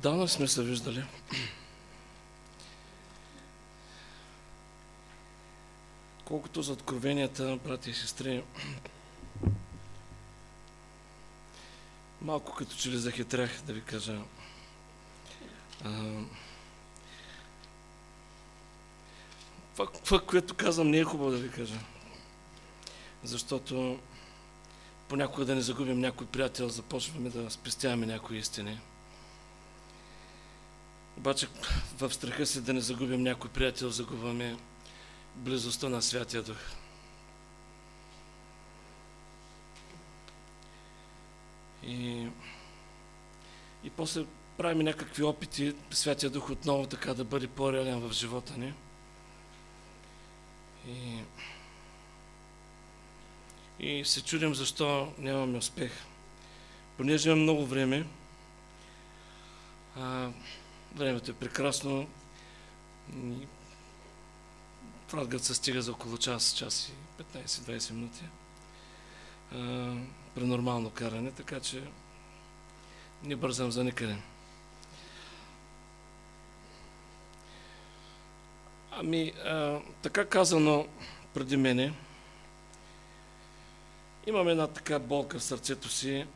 Отдавна сме се виждали. Колкото за откровенията, брати и сестри, малко като че ли захитрях да ви кажа. Това, което казвам, не е хубаво да ви кажа. Защото понякога да не загубим някой приятел, започваме да спестяваме някои истини. Обаче в страха си да не загубим някой приятел, загубваме близостта на Святия Дух. И, и после правим някакви опити Святия Дух отново така да бъде по-реален в живота ни. И, и се чудим защо нямаме успех. Понеже имаме много време, а, времето е прекрасно, Фразгът се стига за около час, час и 15-20 минути. А, при нормално каране, така че не бързам за никъде. Ами, а, така казано преди мене, имам една така болка в сърцето си.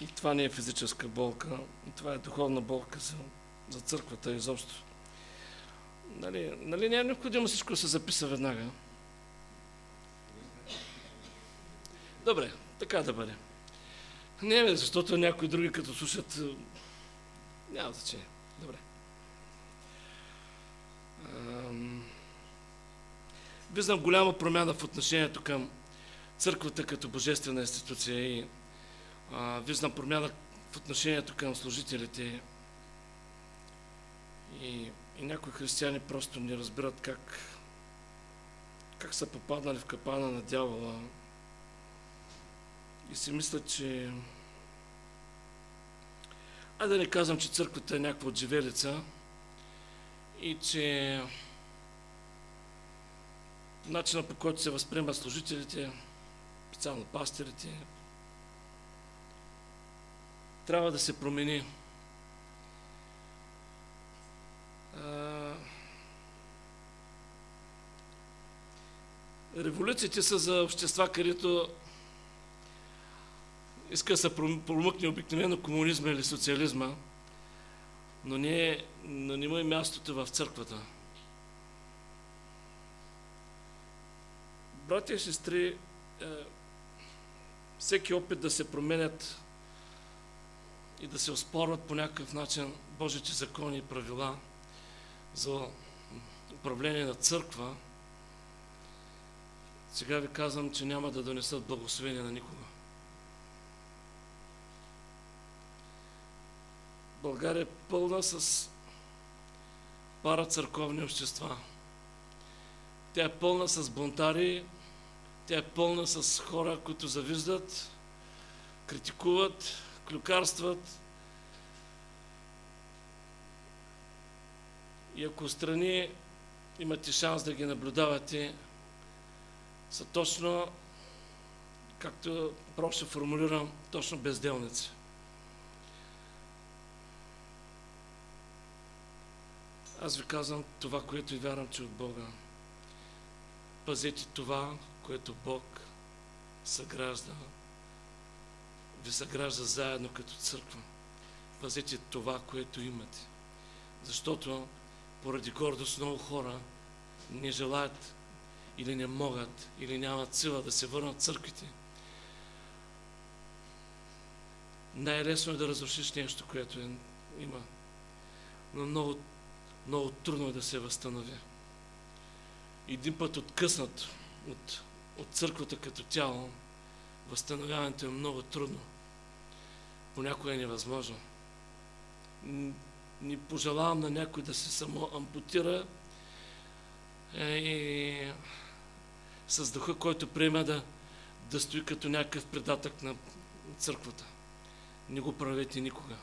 И това не е физическа болка, това е духовна болка за, за църквата изобщо. Нали, нали не е необходимо всичко да се записа веднага? Добре, така да бъде. Не, защото някои други като слушат, е, няма значение. Добре. Виждам голяма промяна в отношението към църквата като божествена институция и а, виждам промяна в отношението към служителите и и някои християни просто не разбират как, как са попаднали в капана на дявола и си мислят, че а да не казвам, че църквата е някаква отживелица и че начина по който се възприемат служителите, специално пастирите, трябва да се промени. Революциите са за общества, където иска да се промъкне обикновено комунизма или социализма, но не, но не има и мястото в църквата. Братя и сестри, е, всеки опит да се променят и да се оспорват по някакъв начин Божите закони и правила за управление на църква, сега ви казвам, че няма да донесат благословение на никога. България е пълна с парацърковни общества. Тя е пълна с бунтари, тя е пълна с хора, които завиждат, критикуват, клюкарстват. И ако страни имате шанс да ги наблюдавате, са точно, както просто формулирам, точно безделници. Аз ви казвам това, което и вярвам, че от Бога. Пазете това, което Бог съгражда. Ви съгражда заедно като църква. Пазете това, което имате. Защото поради гордост много хора не желаят или не могат, или нямат сила да се върнат в църквите. Най-лесно е да разрушиш нещо, което е, има. Но много, много трудно е да се възстанови. Един път откъснат от, от църквата като тяло, възстановяването е много трудно. Понякога е невъзможно. Не пожелавам на някой да се само ампутира е, и с духа, който приема да, да стои като някакъв предатък на църквата. Не го правете никога.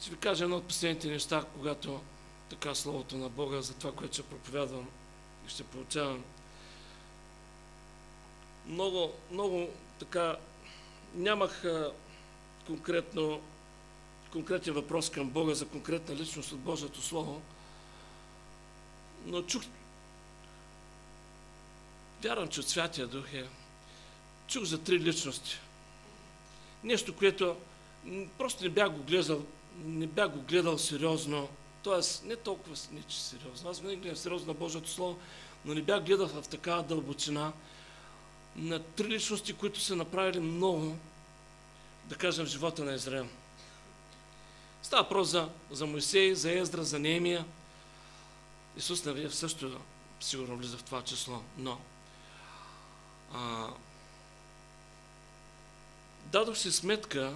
Ще ви кажа едно от последните неща, когато така Словото на Бога за това, което ще проповядвам и ще получавам. Много, много така нямах конкретно конкретен въпрос към Бога за конкретна личност от Божието Слово, но чух, вярвам, че от Святия Дух е, чух за три личности. Нещо, което просто не бях го гледал, не бях го гледал сериозно, т.е. не толкова не, че сериозно. Аз винаги гледам сериозно на Божието Слово, но не бях гледал в такава дълбочина на три личности, които са направили много, да кажем, живота на Израел. Става въпрос за, за Моисей, за Ездра, за Неемия. Исус Навиев също сигурно влиза в това число, но а, дадох си сметка,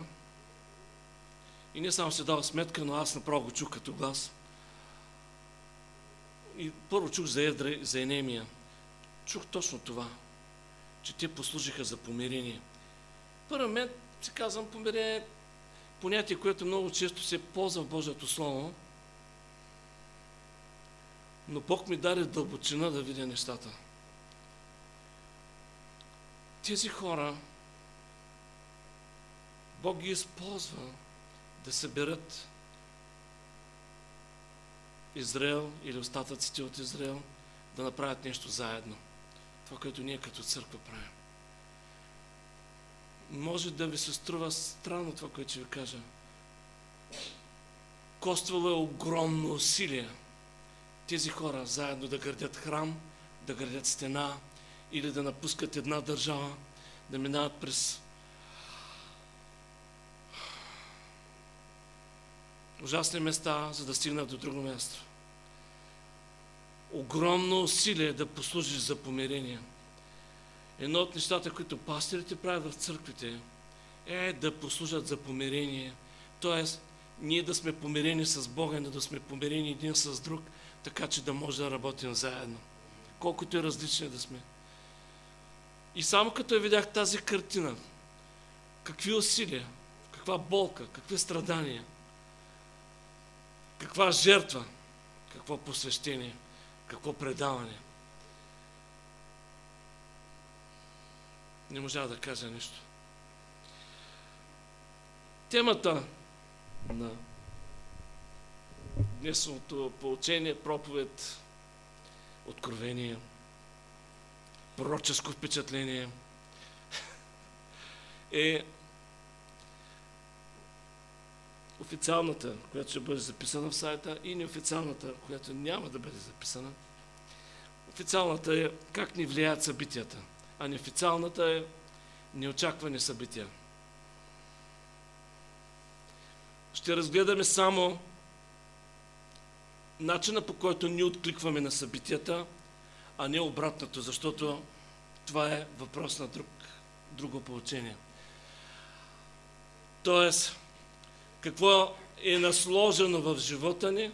и не само си дал сметка, но аз направо го чух като глас. И първо чух за Едра, за Енемия. Чух точно това, че те послужиха за помирение. Първо момент си казвам помирение, понятие, което много често се ползва в Божието Слово, но Бог ми даде дълбочина да видя нещата. Тези хора, Бог ги използва да съберат Израел или остатъците от Израел, да направят нещо заедно. Това, което ние като църква правим. Може да ви се струва странно това, което ще ви кажа. Коствало е огромно усилие тези хора заедно да градят храм, да градят стена или да напускат една държава, да минават през ужасни места, за да стигнат до друго място. Огромно усилие да послужиш за помирение. Едно от нещата, които пастирите правят в църквите, е да послужат за помирение. Тоест, ние да сме помирени с Бога, не да сме помирени един с друг, така че да може да работим заедно. Колкото и различни да сме. И само като я видях тази картина, какви усилия, каква болка, какви страдания – каква жертва, какво посвещение, какво предаване. Не можа да кажа нищо. Темата на днесното поучение, проповед, откровение, пророческо впечатление е официалната, която ще бъде записана в сайта и неофициалната, която няма да бъде записана. Официалната е как ни влияят събитията, а неофициалната е неочаквани събития. Ще разгледаме само начина по който ние откликваме на събитията, а не обратното, защото това е въпрос на друг, друго получение. Тоест, какво е насложено в живота ни,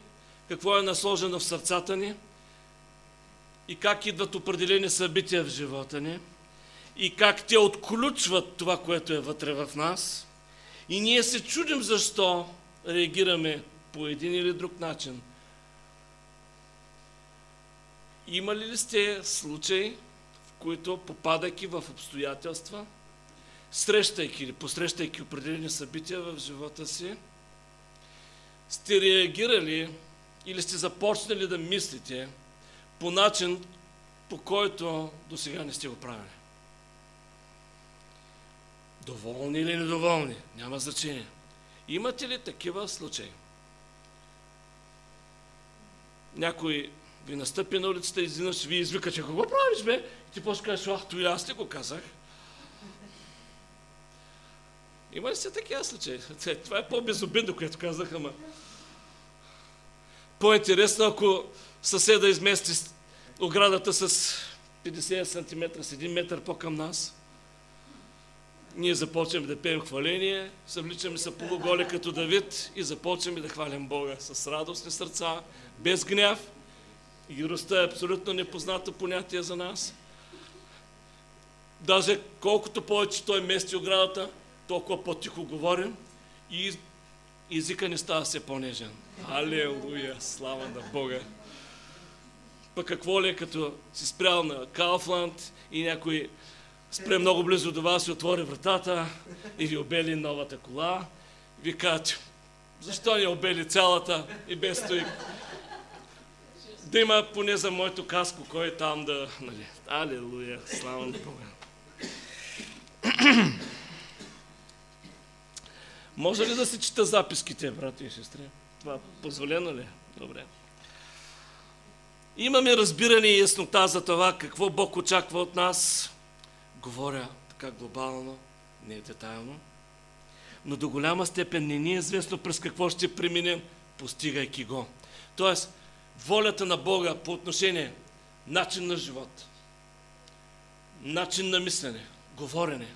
какво е насложено в сърцата ни и как идват определени събития в живота ни и как те отключват това, което е вътре в нас. И ние се чудим защо реагираме по един или друг начин. Имали ли сте случаи, в които попадайки в обстоятелства, срещайки или посрещайки определени събития в живота си, сте реагирали или сте започнали да мислите по начин, по който до сега не сте го правили. Доволни или недоволни, няма значение. Имате ли такива случаи? Някой ви настъпи на улицата и изведнъж ви извика, че какво правиш, бе? И ти после кажеш, ах, и аз ти го казах. Има ли се такива случаи? Това е по-безобидно, което казах, ама... По-интересно, ако съседа измести оградата с 50 см, с 1 метър по-към нас, ние започваме да пеем хваление, съвличаме се полуголи като Давид и започваме да хвалим Бога с радостни сърца, без гняв. Юростта е абсолютно непознато понятие за нас. Даже колкото повече той мести оградата, толкова по-тихо говорим и езика не става все по-нежен. Алелуя, слава на Бога. Пък какво ли е, като си спрял на Кауфланд и някой спре много близо до вас и отвори вратата и ви обели новата кола, ви казват, Защо ни обели цялата и без стои? Да има поне за моето каско, кой е там да... Нали? Алелуя, слава на Бога. Може ли да се чета записките, брати и сестри? Това позволено ли? Добре. Имаме разбиране и яснота за това какво Бог очаква от нас. Говоря така глобално, не е детайлно. Но до голяма степен не ни е известно през какво ще преминем, постигайки го. Тоест, волята на Бога по отношение начин на живот, начин на мислене, говорене,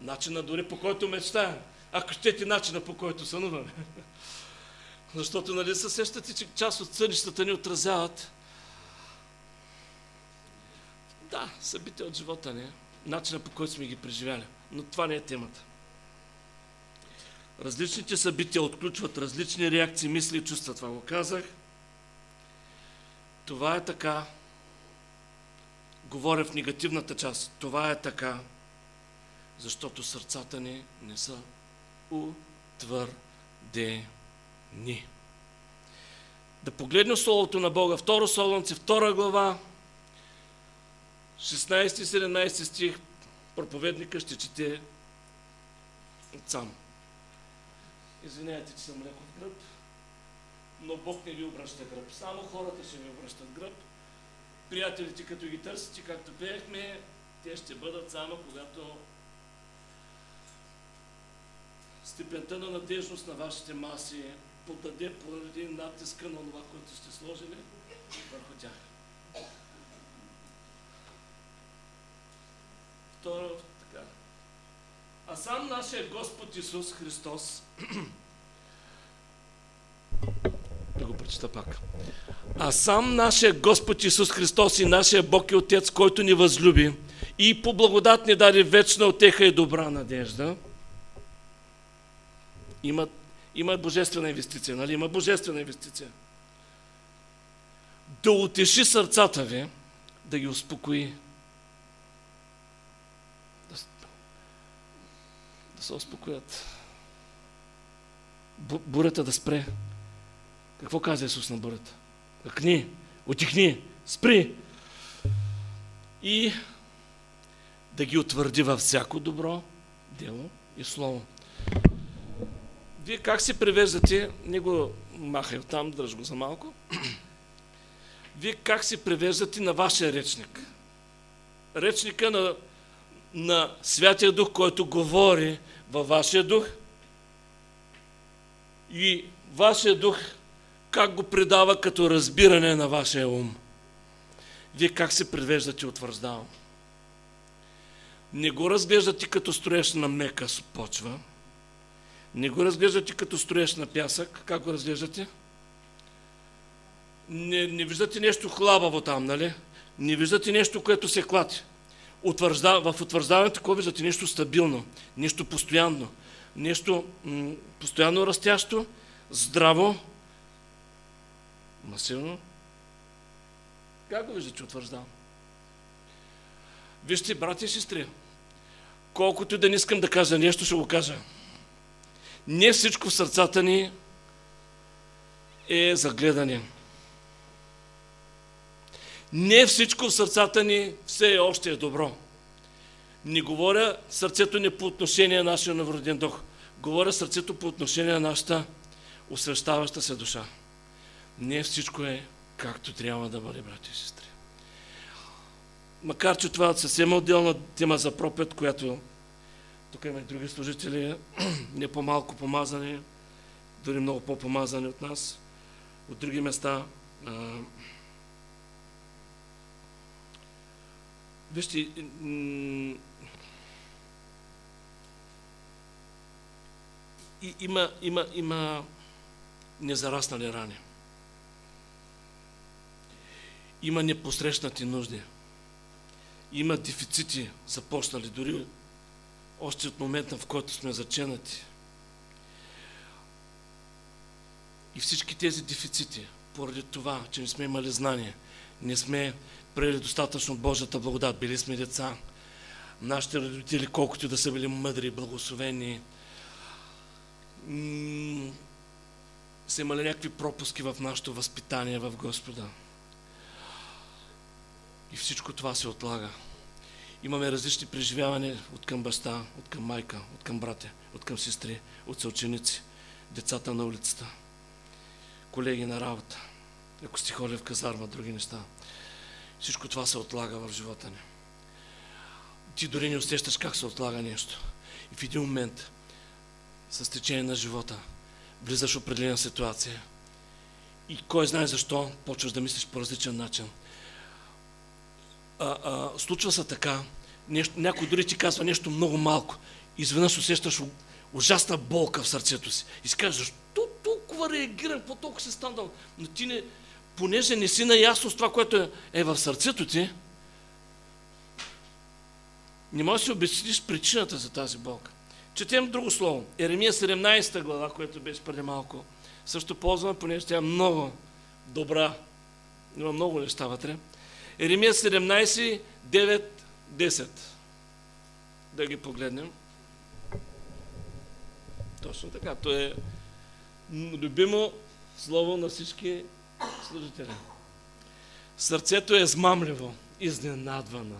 начина дори по който мечтаем, ако щете начина по който сънуваме. Защото нали се сещате, че част от сънищата ни отразяват да, събития от живота ни, начина по който сме ги преживяли. Но това не е темата. Различните събития отключват различни реакции, мисли и чувства. Това го казах. Това е така. Говоря в негативната част. Това е така, защото сърцата ни не са утвърдени. Да погледнем Словото на Бога. Второ Солонци, втора глава, 16-17 стих, проповедника ще чете сам. Извинявайте, че съм леко в гръб, но Бог не ви обръща гръб. Само хората ще ви обръщат гръб. Приятелите, като ги търсите, както пеехме, те ще бъдат само когато степента на надежност на вашите маси подаде поради натиска на това, което сте сложили върху тях. Второ, така. А сам нашия Господ Исус Христос да го прочита пак. А сам нашия Господ Исус Христос и нашия Бог и Отец, който ни възлюби и по благодат ни даде вечна отеха и добра надежда, има, има божествена инвестиция, нали? Има божествена инвестиция. Да утеши сърцата ви, да ги успокои. Да, да се успокоят. Бурята да спре. Какво каза Исус на бурята? Къкни, отихни, спри. И да ги утвърди във всяко добро дело и слово. Вие как си превеждате, не го махай там, дръж го за малко. Вие как си превеждате на вашия речник? Речника на, на Святия Дух, който говори във вашия дух и вашия дух как го предава като разбиране на вашия ум. Вие как се превеждате, утвърждавам. Не го разглеждате като строеж на мека почва, не го разглеждате като строеж на пясък. Как го разглеждате? Не, не виждате нещо хлабаво там, нали? Не виждате нещо, което се клати. Утвържда, в утвърждаването какво виждате? Нещо стабилно, нещо постоянно, нещо постоянно растящо, здраво, масивно. Как го виждате утвърждавам? Вижте, брати и сестри, колкото да не искам да кажа нещо, ще го кажа. Не всичко в сърцата ни е загледане. Не всичко в сърцата ни все още е добро. Не говоря сърцето ни по отношение на нашия навроден дух. Говоря сърцето по отношение на нашата освещаваща се душа. Не всичко е както трябва да бъде, брати и сестри. Макар, че това е съвсем отделна тема за пропет, която тук има и други служители, не по-малко помазани, дори много по-помазани от нас, от други места. Вижте, и, има, има, има незараснали рани. Има непосрещнати нужди. Има дефицити, започнали дори още от момента, в който сме заченати. И всички тези дефицити, поради това, че не сме имали знание, не сме приели достатъчно Божията благодат, били сме деца, нашите родители, колкото да са били мъдри, благословени, са имали някакви пропуски в нашето възпитание в Господа. И всичко това се отлага. Имаме различни преживявания от към баща, от към майка, от към братя, от към сестри, от съученици, децата на улицата, колеги на работа, ако сте ходили в казарма, други неща. Всичко това се отлага в живота ни. Ти дори не усещаш как се отлага нещо. И в един момент, с течение на живота, влизаш в определена ситуация. И кой знае защо, почваш да мислиш по различен начин. А, а, случва се така, нещо, някой дори ти казва нещо много малко. Изведнъж усещаш ужасна болка в сърцето си. И си кажеш, защо толкова реагирам, по толкова се станал? Но ти не, понеже не си наясно с това, което е, е в сърцето ти, не можеш да си обясниш причината за тази болка. Четем друго слово. Еремия 17 глава, което беше преди малко. Също ползваме, понеже тя е много добра. Има много неща вътре. Еремия 17, 9, 10. Да ги погледнем. Точно така. То е любимо слово на всички служители. Сърцето е змамливо, изненадвано.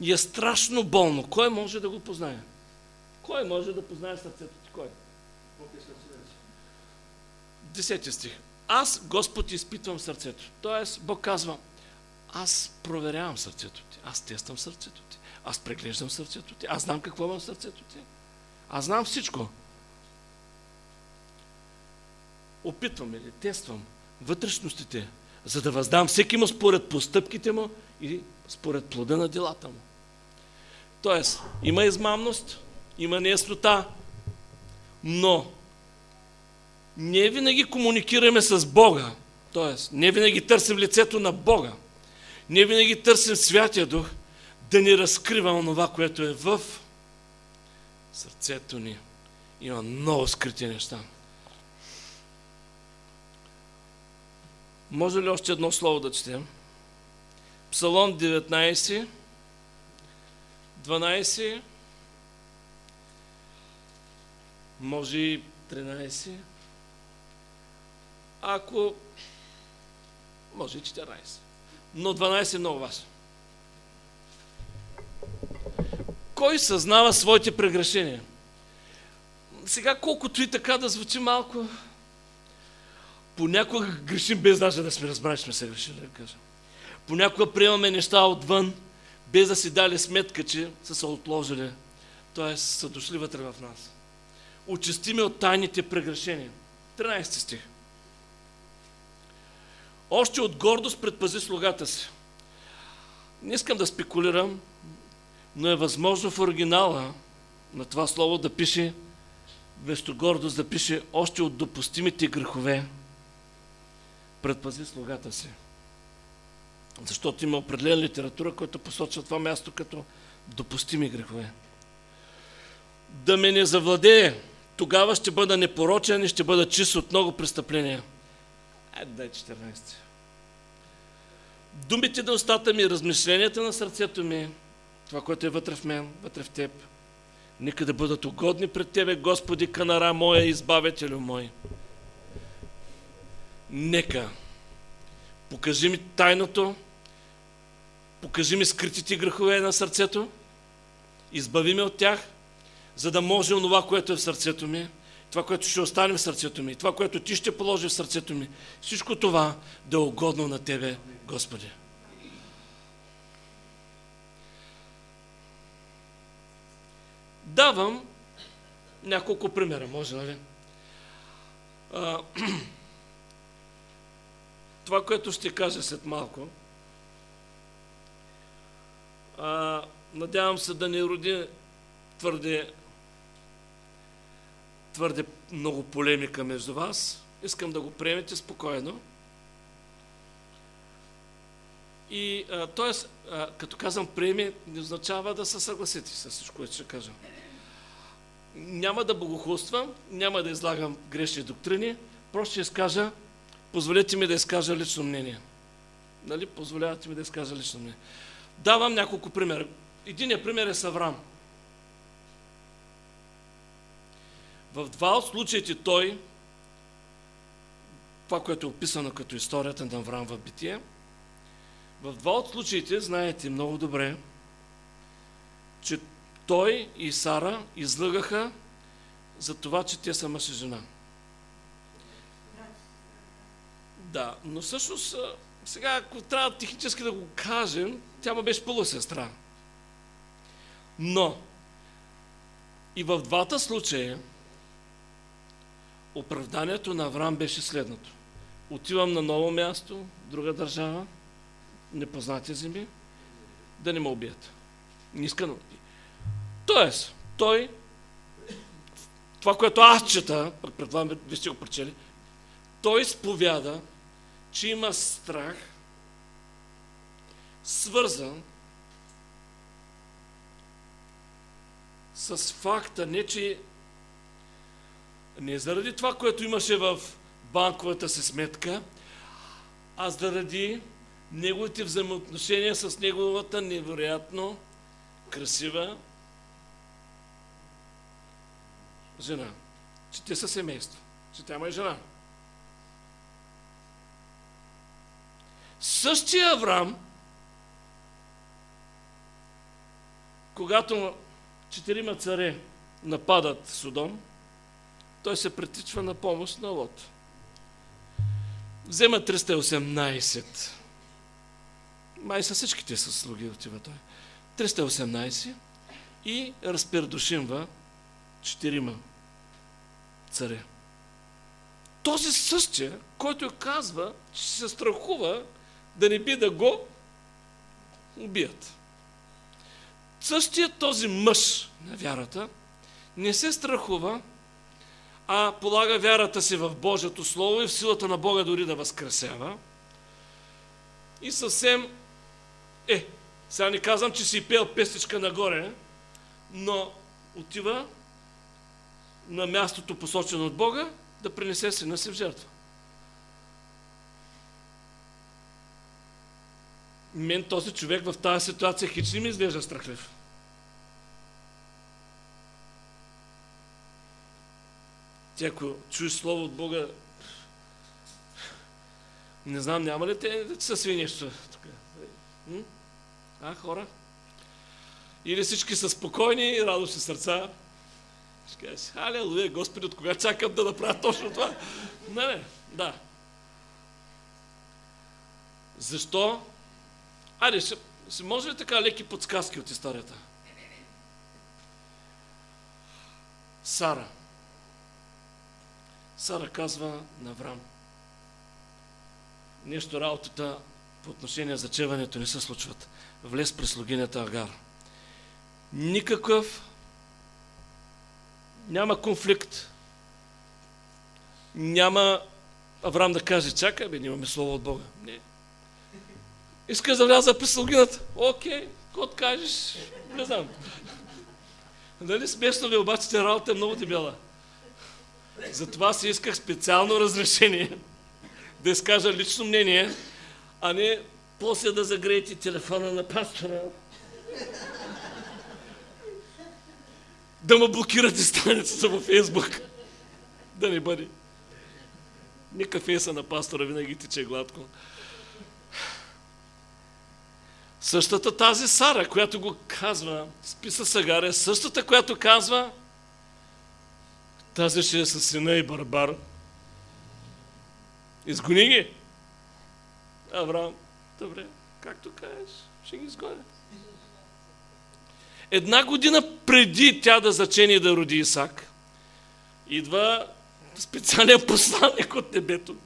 И е страшно болно. Кой може да го познае? Кой може да познае сърцето ти? Кой? Десети стих. Аз, Господ, изпитвам сърцето. Тоест, Бог казва, аз проверявам сърцето ти. Аз тествам сърцето ти. Аз преглеждам сърцето ти. Аз знам какво имам в сърцето ти. Аз знам всичко. Опитвам или тествам вътрешностите, за да въздам всеки му според постъпките му и според плода на делата му. Тоест, има измамност, има неяснота, но не винаги комуникираме с Бога. Тоест, не винаги търсим лицето на Бога. Не винаги търсим Святия Дух да ни разкрива онова, което е в сърцето ни. Има много скрити неща. Може ли още едно слово да четем? Псалом 19, 12, може и 13, ако може и 14. Но 12 е много важно. Кой съзнава своите прегрешения? Сега колкото и така да звучи малко, понякога грешим без даже да сме разбрали, че сме се грешили, да кажем. Понякога приемаме неща отвън, без да си дали сметка, че са се отложили, т.е. са дошли вътре в нас. Очистиме от тайните прегрешения. 13 стих. Още от гордост предпази слугата си. Не искам да спекулирам, но е възможно в оригинала на това слово да пише, вместо гордост да пише още от допустимите грехове предпази слугата си. Защото има определена литература, която посочва това място като допустими грехове. Да ме не завладее, тогава ще бъда непорочен и ще бъда чист от много престъпления. Айде, дай 14. Думите на устата ми, размишленията на сърцето ми, това, което е вътре в мен, вътре в теб, нека да бъдат угодни пред Тебе, Господи, канара моя, избавителю мой. Нека покажи ми тайното, покажи ми скритите грехове на сърцето, избави ме от тях, за да може онова, което е в сърцето ми, това, което ще остане в сърцето ми, това, което ти ще положи в сърцето ми, всичко това да е угодно на Тебе, Господи. Давам няколко примера, може, нали? А, това, което ще кажа след малко, а, надявам се да не роди твърде, твърде много полемика между вас. Искам да го приемете спокойно. И, т.е. като казвам приеми, не означава да се съгласите с всичко, което ще кажа. Няма да богохулствам, няма да излагам грешни доктрини, просто ще изкажа, позволете ми да изкажа лично мнение. Нали? Позволявате ми да изкажа лично мнение. Давам няколко примера. Единият пример е с Аврам. В два от случаите той, това, което е описано като историята на Авраам в битие, в два от случаите, знаете много добре, че той и Сара излъгаха за това, че те са мъж и жена. Да, но всъщност, сега ако трябва технически да го кажем, тя му беше полусестра. Но и в двата случая оправданието на Авраам беше следното. Отивам на ново място, друга държава, непознати земи, да не ме убият. Не иска да Тоест, той, това, което аз чета, предполагам, вие сте го прочели, той сповяда, че има страх, свързан с факта, не че не заради това, което имаше в банковата си сметка, а заради неговите взаимоотношения с неговата невероятно красива жена. Че те са семейство. Че тя е жена. Същия Авраам, когато четирима царе нападат Содом, той се притичва на помощ на Лот. Взема 318. Май са всичките са слуги отива той. 318 и разпердушимва четирима царе. Този същия, който казва, че се страхува да не би да го убият. Същият този мъж на вярата не се страхува, а полага вярата си в Божието Слово и в силата на Бога дори да възкресява. И съвсем, е, сега не казвам, че си пел пестичка нагоре, но отива на мястото посочено от Бога да принесе сина си в жертва. Мен този човек в тази ситуация хич не ми изглежда страхлив. Ти ако чуеш слово от Бога, не знам, няма ли те са сви нещо? А, хора? Или всички са спокойни и радостни сърца? Ще кажеш, алелуя, Господи, от кога чакам да направя точно това? Не, не, да. Защо? Айде, ще, може ли така леки подсказки от историята? Сара. Сара казва на Аврам. Нещо работата по отношение за чеването не се случват. Влез при слугинята Агар. Никакъв няма конфликт. Няма Авраам да каже, чакай бе, нямаме слово от Бога. Не. Искаш да вляза при слугината? Окей, какво кажеш? Не знам. Нали смешно ви, обаче те работа е много дебела. Затова си исках специално разрешение да изкажа лично мнение, а не после да загреете телефона на пастора. Да му блокирате страницата във Фейсбук. Да не бъде. Нека фейса на пастора винаги тече гладко. Същата тази Сара, която го казва, списа Сагаря, същата, която казва, тази ще е със сина и барбар. Изгони ги. Авраам, добре, както кажеш, ще ги изгоня. Една година преди тя да зачени да роди Исак, идва специален посланник от небето.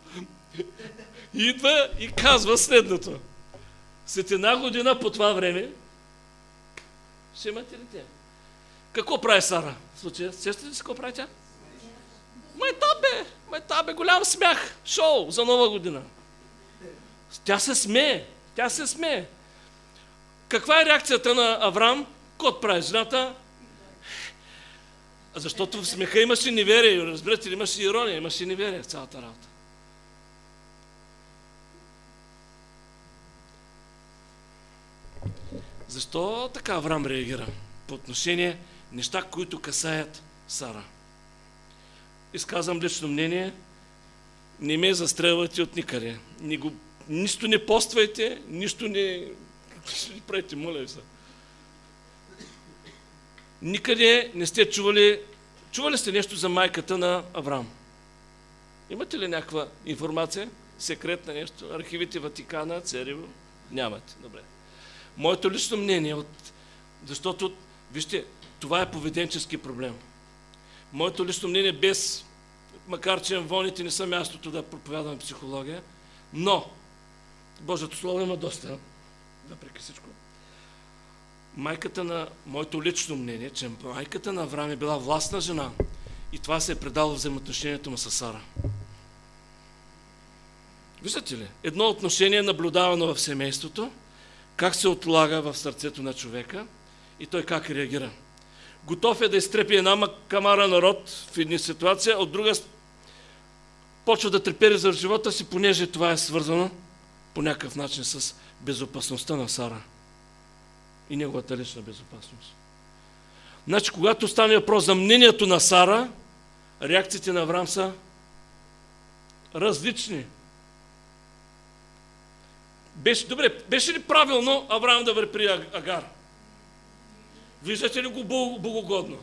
Идва и казва следното. След една година по това време, ще имате тя? Какво прави Сара в случая? Сещате ли си какво прави тя? Майтабе, майтабе, голям смях, шоу за нова година. Тя се смее, тя се смее. Каква е реакцията на Авраам? Кот прави жената? Защото в смеха имаше неверие, разбирате ли, имаше ирония, имаше неверие в цялата работа. Защо така Авраам реагира? По отношение неща, които касаят Сара. изказвам лично мнение, не ме застрелвайте от никъде. Ни го, нищо не поствайте, нищо не... Ли правите, моля ви се. Никъде не сте чували... Чували сте нещо за майката на Авраам? Имате ли някаква информация? Секретна нещо? Архивите Ватикана, Царево? Нямате. Добре. Моето лично мнение, от... защото, вижте, това е поведенчески проблем. Моето лично мнение без, макар че воните не са мястото да проповядаме психология, но Божието Слово има доста, въпреки всичко. Майката на, моето лично мнение, че майката на Авраам е била властна жена и това се е предало взаимоотношението му с Сара. Виждате ли? Едно отношение наблюдавано в семейството, как се отлага в сърцето на човека и той как реагира. Готов е да изтрепи една камара народ в едни ситуации, от друга почва да трепери за живота си, понеже това е свързано по някакъв начин с безопасността на Сара и неговата лична безопасност. Значи, когато стане въпрос за мнението на Сара, реакциите на Авраам са различни. Беше, добре, беше ли правилно Авраам да върпри Агар? Виждате ли го богогодно?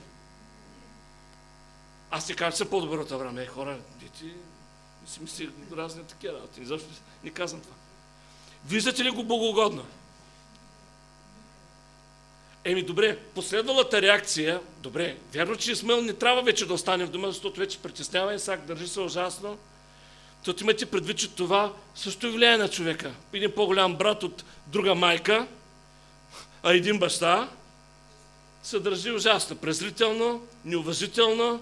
Аз ти кажа, че по-добър от Авраам. Е, хора, дети, си мисли разни такива работи. Защо не казвам това? Виждате ли го богогодно? Еми, добре, последвалата реакция, добре, вярно, че Исмаил не трябва вече да остане в дома, защото вече притеснява Исак, държи се ужасно. Тото имате предвид, че това също влияе на човека. Един по-голям брат от друга майка, а един баща, се държи ужасно, презрително, неуважително.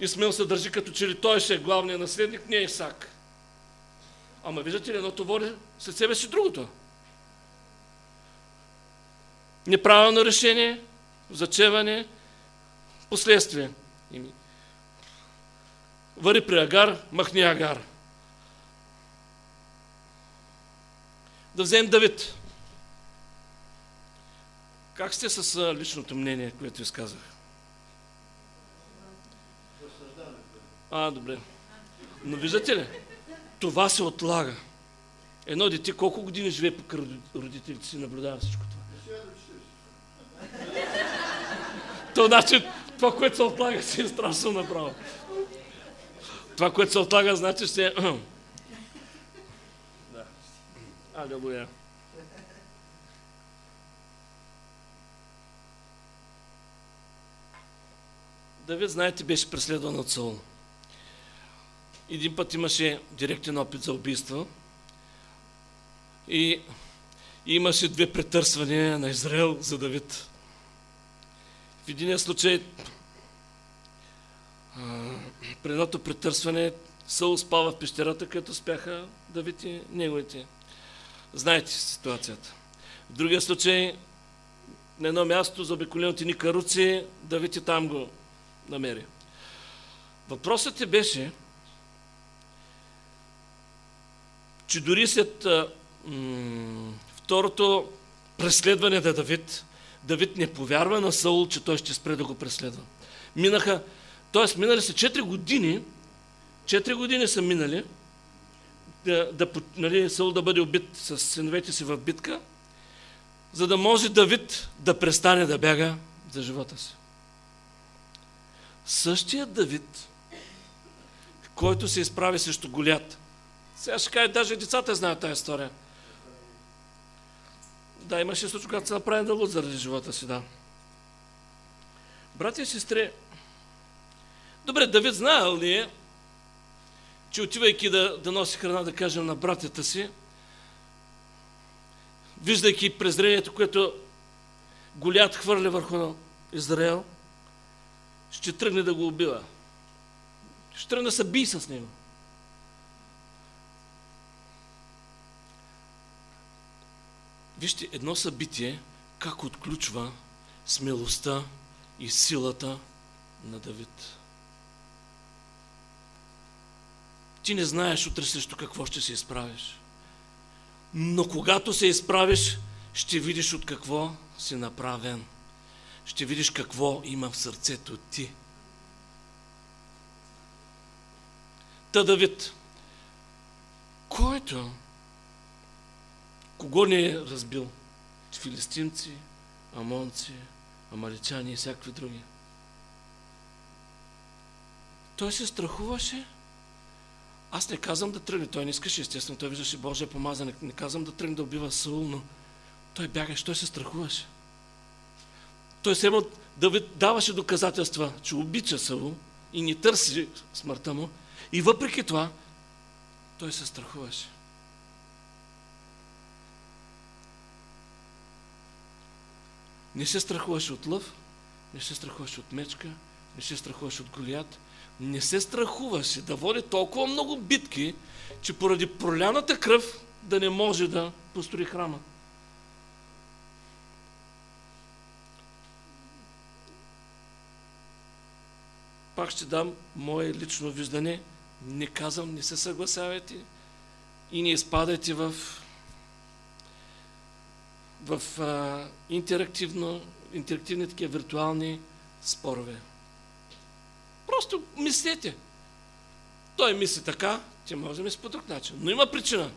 Исмаил се държи като че ли той ще е главният наследник, не е Исак. Ама виждате ли, едното води след себе си другото. Неправилно решение, зачеване, последствие. Вари при Агар, махни Агар. Да вземем Давид. Как сте с личното мнение, което изказах? А, добре. Но виждате ли, това се отлага. Едно дете колко години живее покрай родителите си, наблюдава всичко това. То значи, това, което се отлага, си е страшно направо. Това, което се отлага, значи ще да. Алелуя. Давид, знаете, беше преследван от Саул. Един път имаше директен опит за убийство и имаше две претърсвания на Израел за Давид. В един случай при едното претърсване Саул спава в пещерата, където спяха Давид и неговите. Знаете ситуацията. В другия случай на едно място за обиколените ни каруци, Давид и там го намери. Въпросът е беше, че дори след второто преследване на Давид, Давид не повярва на Саул, че той ще спре да го преследва. Минаха, т.е. минали са 4 години, 4 години са минали, да, да, нали, Саул да бъде убит с синовете си в битка, за да може Давид да престане да бяга за живота си. Същият Давид, който се изправи срещу Голят. Сега ще кажа, даже децата знаят тази история. Да, имаше случай, когато се направи да заради живота си, да. Братя и сестри, добре, Давид знаел ли е, че отивайки да, да носи храна, да кажем, на братята си, виждайки презрението, което Голят хвърля върху Израел, ще тръгне да го убива. Ще тръгне да се би с него. Вижте, едно събитие, как отключва смелостта и силата на Давид. Ти не знаеш утре срещу какво ще се изправиш. Но когато се изправиш, ще видиш от какво си направен. Ще видиш какво има в сърцето ти. Та Давид, който кого не е разбил? Филистимци, амонци, амаличани и всякакви други. Той се страхуваше. Аз не казвам да тръгне. Той не искаше, естествено. Той виждаше Божия помазане. Не казвам да тръгне да убива Саул, но той бягаше, той се страхуваше. Той се Давид даваше доказателства, че обича Саул и не търси смъртта му. И въпреки това, той се страхуваше. Не се страхуваше от лъв, не се страхуваше от мечка, не се страхуваше от Голият, не се страхуваше да води толкова много битки, че поради проляната кръв да не може да построи храма. Пак ще дам мое лично виждане. Не казвам, не се съгласявайте и не изпадайте в в а, интерактивно, интерактивни такива виртуални спорове. Просто мислете. Той мисли така, ти може да мисли по друг начин. Но има причина.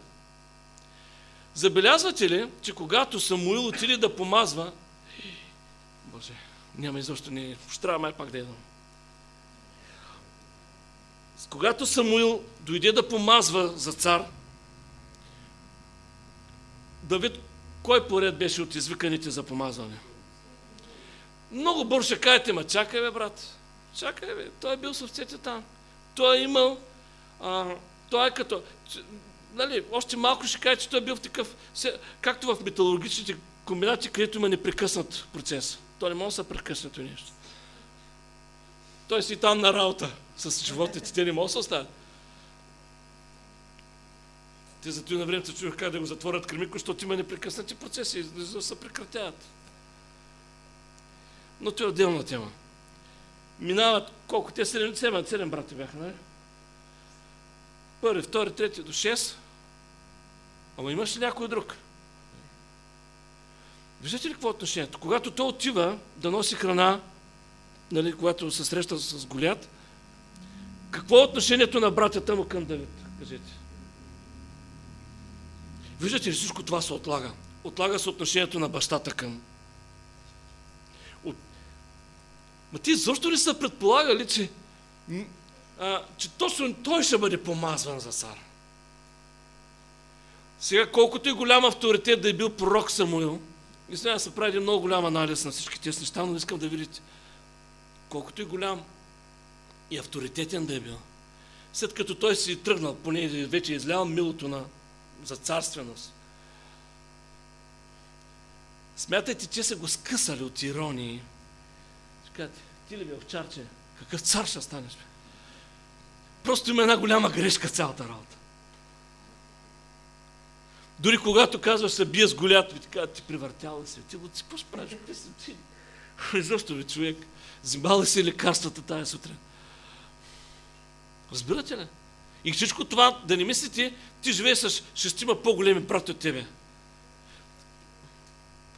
Забелязвате ли, че когато Самуил отиде да помазва, Боже, няма изобщо не, ще трябва май пак да едам. Когато Самуил дойде да помазва за цар, Давид кой поред беше от извиканите за помазване? Много бързо ще кажете, ма чакай бе, брат. Чакай бе, той е бил с там. Той е имал, а, той е като, нали, още малко ще каже, че той е бил в такъв, както в металургичните комбинати, където има непрекъснат процес. Той не може да се прекъсне нещо. Той си там на работа с животните, те не могат да се оставят. Те за това на времето чух как да го затворят кремико, защото има непрекъснати процеси, да се прекратяват. Но това е отделна тема. Минават колко? Те 7, 7, 7 брати бяха, нали? Първи, втори, трети до 6. Ама имаш ли някой друг? Виждате ли какво е отношението? Когато той отива да носи храна, нали, когато се среща с Голят, какво е отношението на братята му към Давид? Кажете. Виждате ли, всичко това се отлага. Отлага се отношението на бащата към. От... Ма ти защо ли са предполагали, че, а, че точно той ще бъде помазван за цар? Сега, колкото и голям авторитет да е бил пророк Самуил, и сега се прави много голям анализ на всички тези неща, но искам да видите, колкото и голям и авторитетен да е бил, след като той си тръгнал, поне вече е излял милото на за царственост. Смятайте, че са го скъсали от иронии. Кажете, ти ли бе овчарче, какъв цар ще станеш? Бе? Просто има една голяма грешка цялата работа. Дори когато казваш се бие с голято, ти казват, ти привъртяла се. Ти го какво ще правиш? Ти? Защо ви човек? Взимал ли си лекарствата тази сутрин? Разбирате ли? И всичко това, да не мислите, ти живееш с шестима по-големи брати от тебе,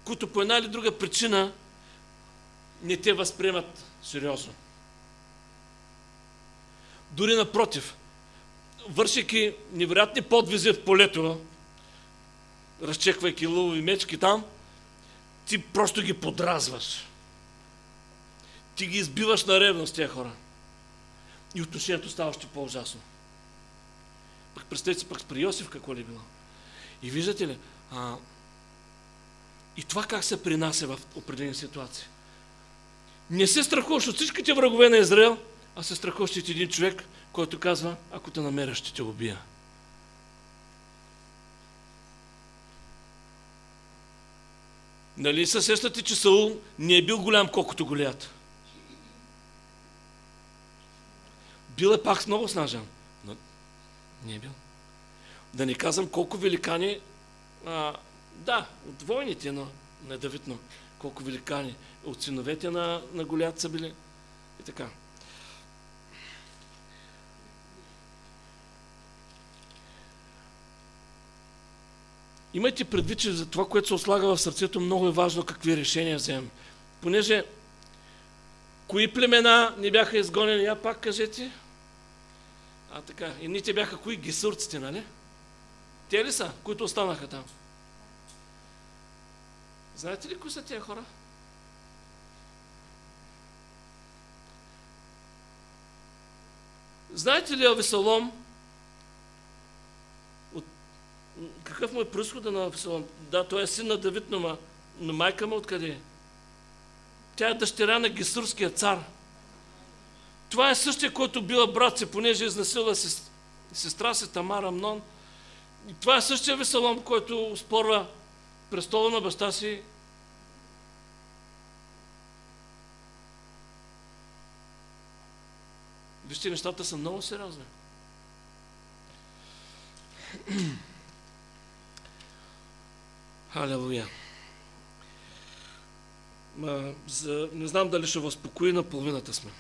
които по една или друга причина не те възприемат сериозно. Дори напротив, вършики невероятни подвизи в полето, разчеквайки лъвови мечки там, ти просто ги подразваш. Ти ги избиваш на ревност тези хора. И отношението става още по-ужасно. Пък представете си пък при Йосиф какво ли е било. И виждате ли, а, и това как се принася в определени ситуации. Не се страхуваш от всичките врагове на Израел, а се страхуваш от един човек, който казва, ако те намеря, ще те убия. Нали се сещате, че Саул не е бил голям колкото голят? Бил е пак много снажен. Не е бил. Да не казвам колко великани, а, да, от войните на, на Давид, но колко великани от синовете на, на Голят са били и така. Имайте предвид, че за това, което се ослага в сърцето, много е важно какви решения вземем. Понеже кои племена не бяха изгонени, я пак кажете, А така, едните бяха кои? Гесурците, нали? Те ли са, които останаха там? Знаете ли кои са тези хора? Знаете ли Авесалом? От... Какъв му е происхода на Авесалом? Да, той е син на Давид, но, но майка му откъде е? Тя е дъщеря на Гесурския цар. Това е същия, който била брат си, понеже изнасилва сестра си Тамара Амнон. И това е същия Весалом, който спорва престола на баща си Вижте, нещата са много сериозни. Халелуя. За, не знам дали ще възпокои, на половината сме.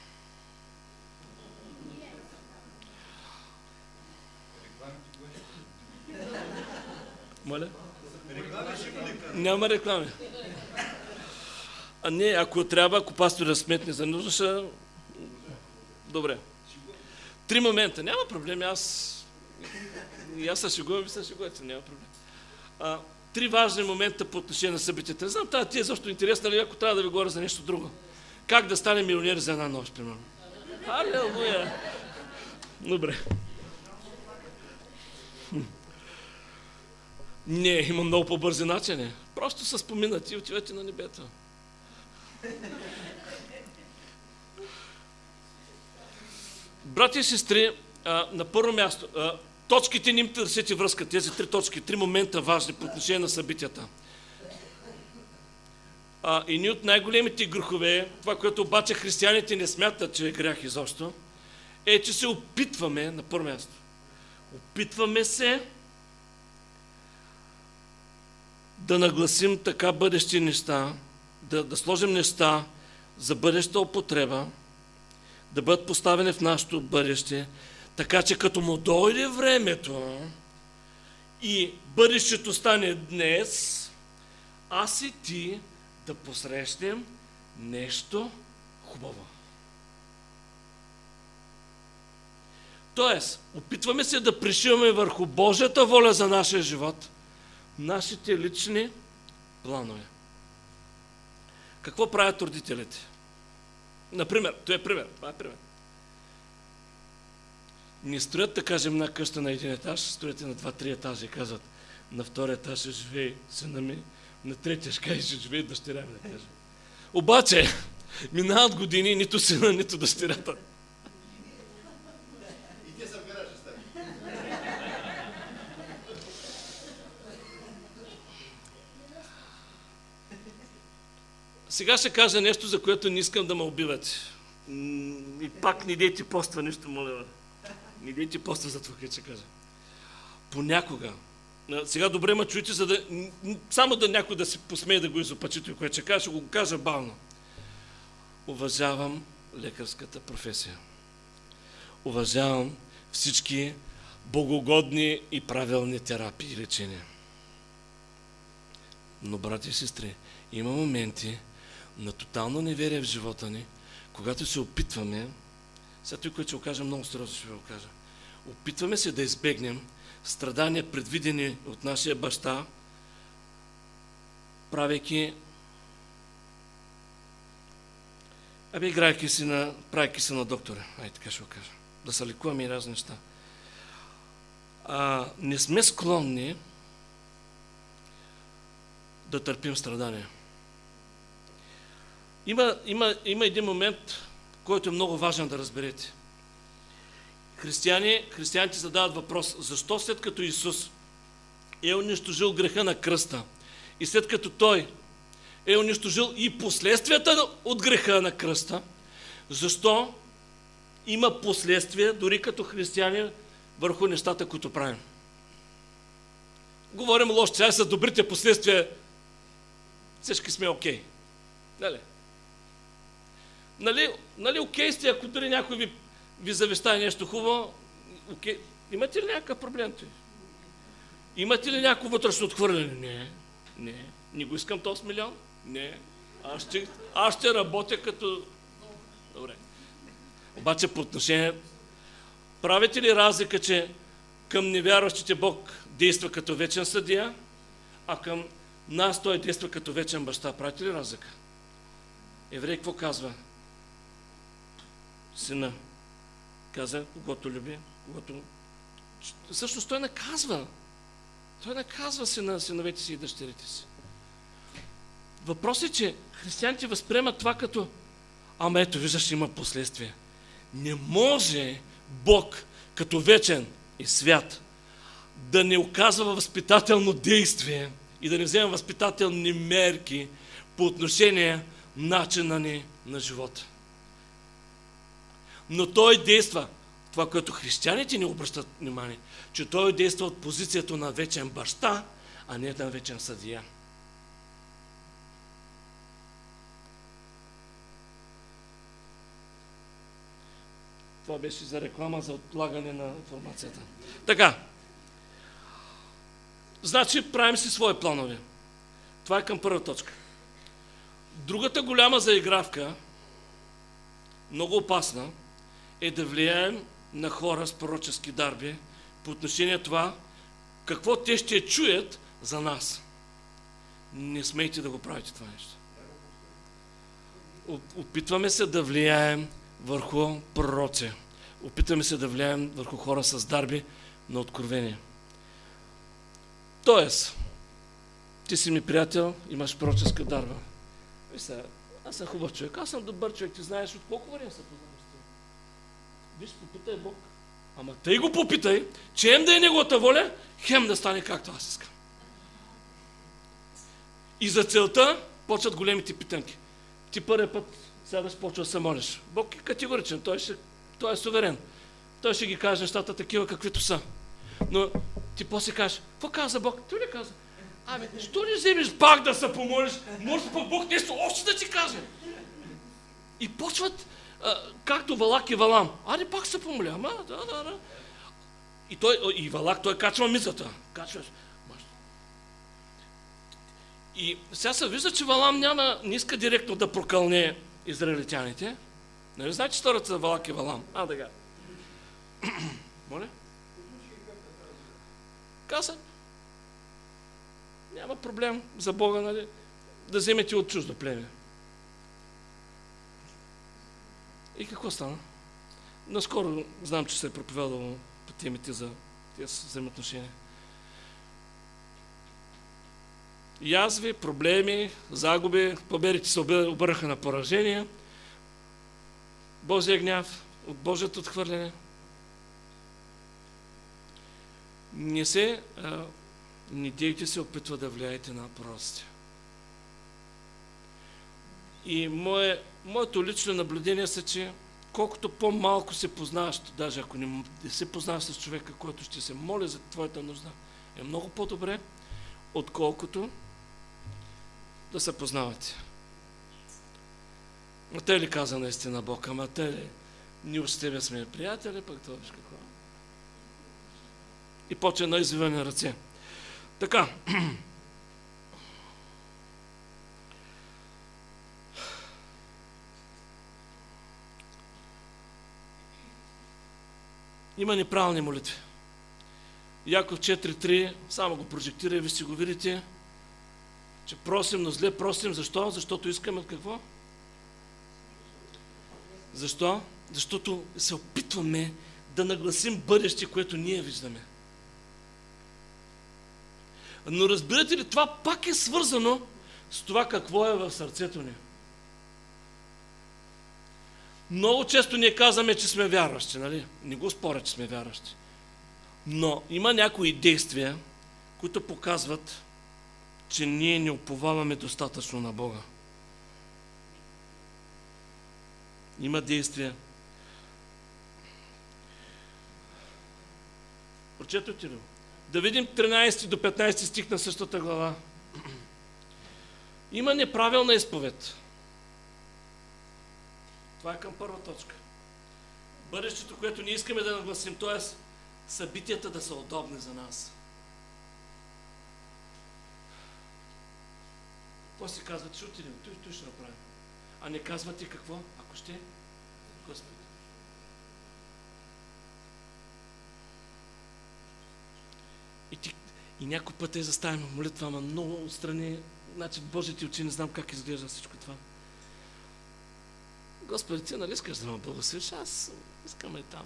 Моля? Няма реклами. А не, ако трябва, ако пастор да сметне за нужда, ще... Добре. Три момента. Няма проблем. Аз... И аз се шегувам, шегувате. Няма проблем. А, три важни момента по отношение на събитията. Знам, тази ти е защо интересна ли, ако трябва да ви говоря за нещо друго. Как да стане милионер за една нощ, примерно. Алелуя! Добре. Не, има много по-бързи начини. Просто са споминати и отивате на небето. Брати и сестри, на първо място, точките ни им търсите връзка, тези три точки, три момента важни по отношение на събитията. А, и ни от най-големите грехове, това, което обаче християните не смятат, че е грях изобщо, е, че се опитваме, на първо място, опитваме се да нагласим така бъдещи неща, да, да сложим неща за бъдеща употреба, да бъдат поставени в нашето бъдеще, така че като му дойде времето и бъдещето стане днес, аз и ти да посрещнем нещо хубаво. Тоест, опитваме се да пришиваме върху Божията воля за нашия живот нашите лични планове. Какво правят родителите? Например, това е пример. Това е пример. Не строят, да кажем, една къща на един етаж, строят на два-три етажа и казват, на втория етаж ще живее сина ми, на третия ще живее дъщеря ми, да. Обаче, минават години, нито сина, нито дъщерята. Сега ще кажа нещо, за което не искам да ме убивате. И пак не дейте поства нещо, моля. Не дейте поства за това, което ще кажа. Понякога. Сега добре ме чуете, за да, само да някой да се посмее да го изопачи което ще кажа, ще го кажа бавно. Уважавам лекарската професия. Уважавам всички богогодни и правилни терапии и лечения. Но, брати и сестри, има моменти, на тотално неверие в живота ни, когато се опитваме, сега той, което ще го кажа, много сериозно ще ви кажа, опитваме се да избегнем страдания, предвидени от нашия баща, правейки Абе, играйки си на, правейки се на доктора, ай така ще го кажа, да се лекуваме и разни неща. А, не сме склонни да търпим страдания. Има, има, има един момент, който е много важен да разберете. Християни, християните задават въпрос, защо след като Исус е унищожил греха на кръста и след като Той е унищожил и последствията от греха на кръста, защо има последствия, дори като християни, върху нещата, които правим. Говорим лошо, сега са добрите последствия, всички сме окей. Okay. Нали? Нали, нали окей сте, ако дори някой ви, ви завещае нещо хубаво. Имате ли някакъв проблем? Ти? Имате ли някакво вътрешно отхвърляне? Не, не. Не го искам този милион? Не. Аз ще, аз ще работя като... Добре. Обаче по отношение правите ли разлика, че към невярващите Бог действа като вечен съдия, а към нас Той действа като вечен баща? Правите ли разлика? Еврей какво казва? Сина. Каза, когато люби, когато... Всъщност той не казва. Той не казва сина, синовете си и дъщерите си. Въпросът е, че християните възприемат това като ама ето, виждаш, има последствия. Не може Бог като вечен и свят да не оказва възпитателно действие и да не взема възпитателни мерки по отношение начина ни на живота. Но той действа, това, което християните ни обръщат внимание, че той действа от позицията на вечен баща, а не на вечен съдия. Това беше за реклама, за отлагане на информацията. Така. Значи, правим си свои планове. Това е към първа точка. Другата голяма заигравка, много опасна, е да влияем на хора с пророчески дарби по отношение това, какво те ще чуят за нас. Не смейте да го правите това нещо. Опитваме се да влияем върху пророци. Опитваме се да влияем върху хора с дарби на откровение. Тоест, ти си ми приятел, имаш пророческа дарба. Виж аз съм хубав човек, аз съм добър човек, ти знаеш от колко време се познавам. Виж, попитай Бог. Ама тъй го попитай, че хем да е неговата воля, хем да стане както аз искам. И за целта почват големите питанки. Ти първи път сядаш, почва да се молиш. Бог е категоричен, той, ще, той е суверен. Той ще ги каже нещата такива, каквито са. Но ти после кажеш, какво каза Бог? Той ли каза? Ами, що не вземеш пак да се помолиш? Може пък Бог нещо още да ти каже. И почват, както Валак и Валам. Аре, пак се помоля. Ама, да, да, да. И, той, и Валак, той качва мизата. Качва. И сега се вижда, че Валам няма, не иска директно да прокълне израелитяните. Нали знаете историята за Валак и Валам? А, така. Моля? Каза, няма проблем за Бога, нали, да вземете от чуждо племе. И какво стана? Наскоро знам, че се е проповядало по темите за тези взаимоотношения. Язви, проблеми, загуби, победите се обърнаха на поражения, Божия гняв, от Божието отхвърляне. Не се, а, не дейте се опитва да влияете на пророците. И мое, моето лично наблюдение са, че колкото по-малко се познаваш, даже ако не, се познаваш с човека, който ще се моли за твоята нужда, е много по-добре, отколкото да се познавате. А те ли каза наистина Бог? Ама те ли? Ние с тебе сме приятели, пък това виж какво. И почва на извиване ръце. Така. Има неправилни молитви. Яков 4.3, само го прожектира и ви си го видите, че просим, но зле просим. Защо? Защото искаме какво? Защо? Защото се опитваме да нагласим бъдеще, което ние виждаме. Но разбирате ли, това пак е свързано с това какво е в сърцето ни. Много често ние казваме, че сме вярващи, нали? Не го споря, че сме вярващи. Но има някои действия, които показват, че ние не уповаваме достатъчно на Бога. Има действия. Прочетете ли? Да видим 13 до 15 стих на същата глава. Има неправилна изповед. Това е към първа точка. Бъдещето, което ние искаме да нагласим, т.е. събитията да са удобни за нас. После казват, ще отидем, той, ще направим. А не казват и какво, ако ще, господи. И, ти, и някой път е заставим молитва, ама много отстрани, значи Божите очи не знам как изглежда всичко това. Господи, ти нали искаш да ме благословиш? Аз искам и там.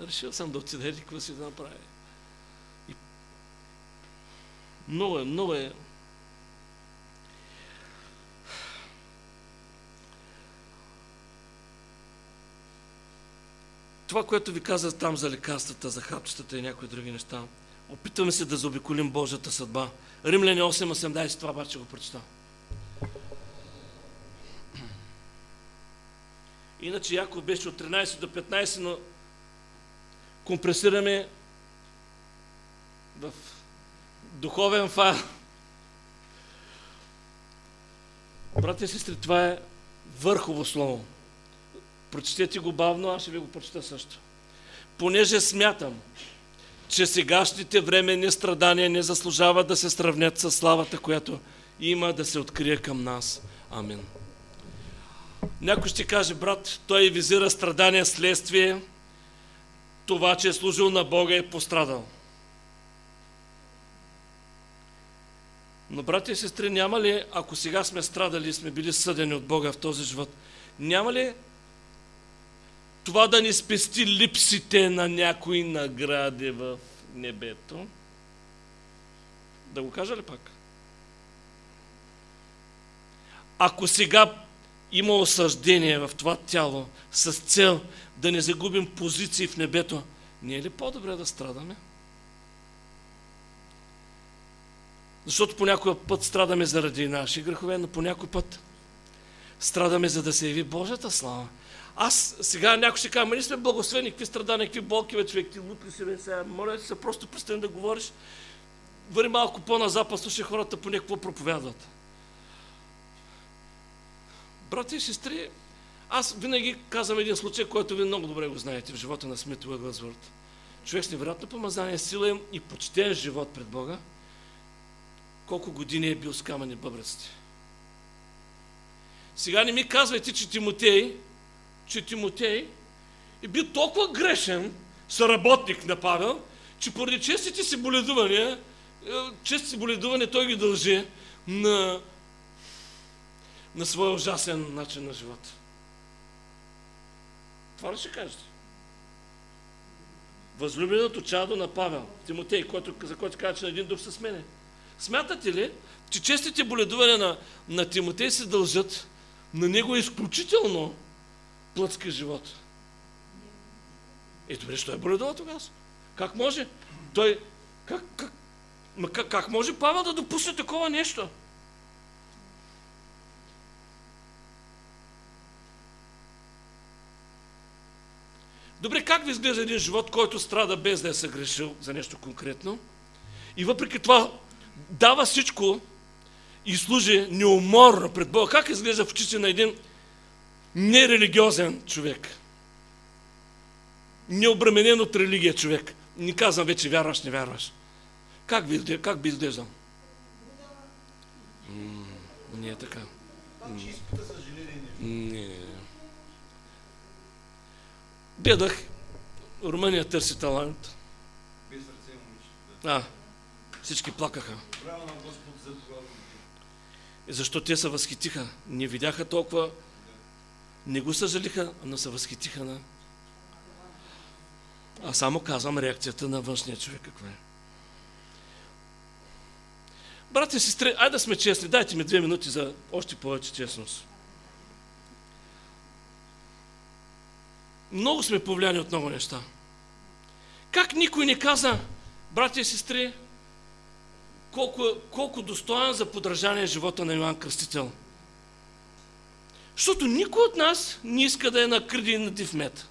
Решил съм да отида и какво си да направя. И много е, много е това, което ви каза там за лекарствата, за хапчетата и някои други неща, опитваме се да заобиколим Божията съдба. Римляни 8.18, това обаче го прочета. Иначе Яков беше от 13 до 15, но компресираме в духовен файл. Брати и сестри, това е върхово слово. Прочетете го бавно, аз ще ви го прочета също. Понеже смятам, че сегашните временни страдания не заслужават да се сравнят с славата, която има да се открие към нас. Амин. Някой ще каже, брат, той визира страдания следствие, това, че е служил на Бога е пострадал. Но, брати и сестри, няма ли, ако сега сме страдали и сме били съдени от Бога в този живот, няма ли това да ни спести липсите на някои награди в небето? Да го кажа ли пак? Ако сега има осъждение в това тяло с цел да не загубим позиции в небето, не е ли по-добре да страдаме? Защото по път страдаме заради наши грехове, но по път страдаме за да се яви Божията слава. Аз сега някой ще каже, ние сме благословени, какви страдания, какви болки, бе, човек, ти лут ли си, бе, сега, моля се, просто престани да говориш. Върни малко по-назапад, слушай хората по някакво проповядват. Брати и сестри, аз винаги казвам един случай, който ви много добре го знаете в живота на Смит Уъглсворт. Човек с невероятно помазание, сила и почтен живот пред Бога. Колко години е бил с камъни бъбреците. Сега не ми казвайте, че Тимотей, че Тимотей е бил толкова грешен съработник на Павел, че поради честите си боледувания, е, честите си боледувания той ги дължи на на своя ужасен начин на живота. Това ли ще кажете? Възлюбеното чадо на Павел, Тимотей, който, за който каза, че на един дух с мене. Смятате ли, че честите боледувания на, на Тимотей се дължат на него изключително плътски живот? Е, добре, що е боледува тогава? Как може? Той, как, как, как, как може Павел да допусне такова нещо? Добре, как ви изглежда един живот, който страда без да е съгрешил за нещо конкретно? И въпреки това дава всичко и служи неуморно пред Бога. Как изглежда в очите на един нерелигиозен човек? Необременен от религия човек. Не казвам вече вярваш, не вярваш. Как би, как би изглеждал? не е така. Не, не. Гледах, Румъния търси талант. Без ръце А, всички плакаха. Браво на Господ за това. И защо те се възхитиха? Не видяха толкова, не го съжалиха, но се възхитиха на... А само казвам реакцията на външния човек каква е. Брати и сестри, айде да сме честни, дайте ми две минути за още повече честност. Много сме повлияни от много неща. Как никой не каза, братя и сестри, колко, колко достоен за подражание е живота на Йоанн Кръстител? Защото никой от нас не иска да е на кръди и на див мед.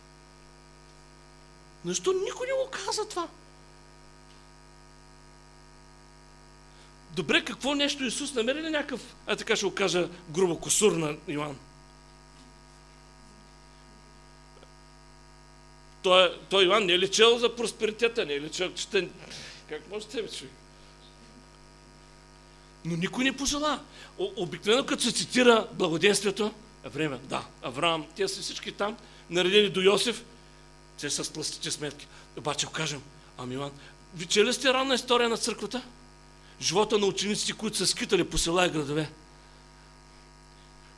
Защо никой не го каза това? Добре, какво нещо Исус намери ли някакъв, а така ще го кажа грубо, косур на Йоанн? Той, той Иван не е лечел за просперитета, не е лечел, че те... Как може тебе, човек? Но никой не пожела. Обикновено, като се цитира благоденствието, е време, да, Авраам, те са всички там, наредени до Йосиф, те са с пластите сметки. Обаче, кажем, ами Иван, Ви чели сте ранна история на църквата? Живота на учениците, които са скитали по села и градове.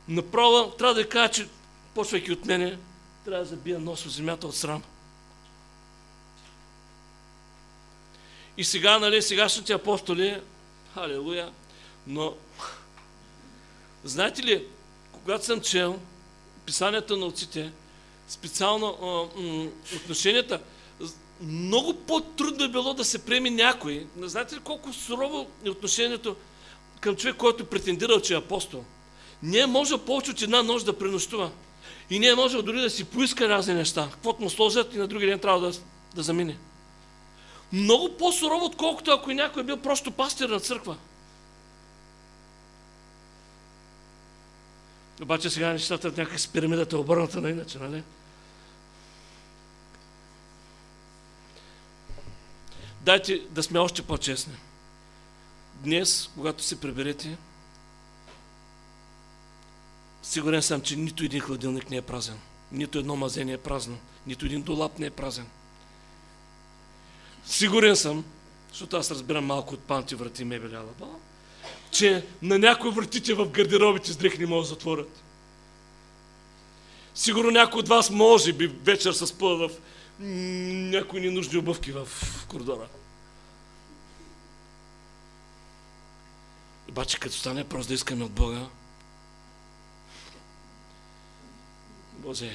Направо трябва да кажа, че почвайки от мене, трябва да забия нос в земята от срам. И сега, нали, сегашните апостоли, халелуя, но знаете ли, когато съм чел писанията на отците, специално отношенията, много по-трудно е било да се приеме някой. Знаете ли колко сурово е отношението към човек, който претендирал, че е апостол? Не е можел повече от една нощ да пренощува. И не е можел дори да си поиска разни неща. Каквото му сложат и на други ден трябва да, да замине. Много по-сурово, отколкото ако и някой е бил просто пастир на църква. Обаче сега нещата някак с пирамидата е обърната на иначе, нали? Дайте да сме още по-честни. Днес, когато се приберете, сигурен съм, че нито един хладилник не е празен. Нито едно мазе не е празно. Нито един долап не е празен. Сигурен съм, защото аз разбирам малко от панти врати мебели, алаба, че на някои вратите в гардеробите с дрехи не могат да затворят. Сигурно някой от вас може би вечер се спъва в някои ненужни обувки в коридора. Обаче като стане просто да искаме от Бога, Боже,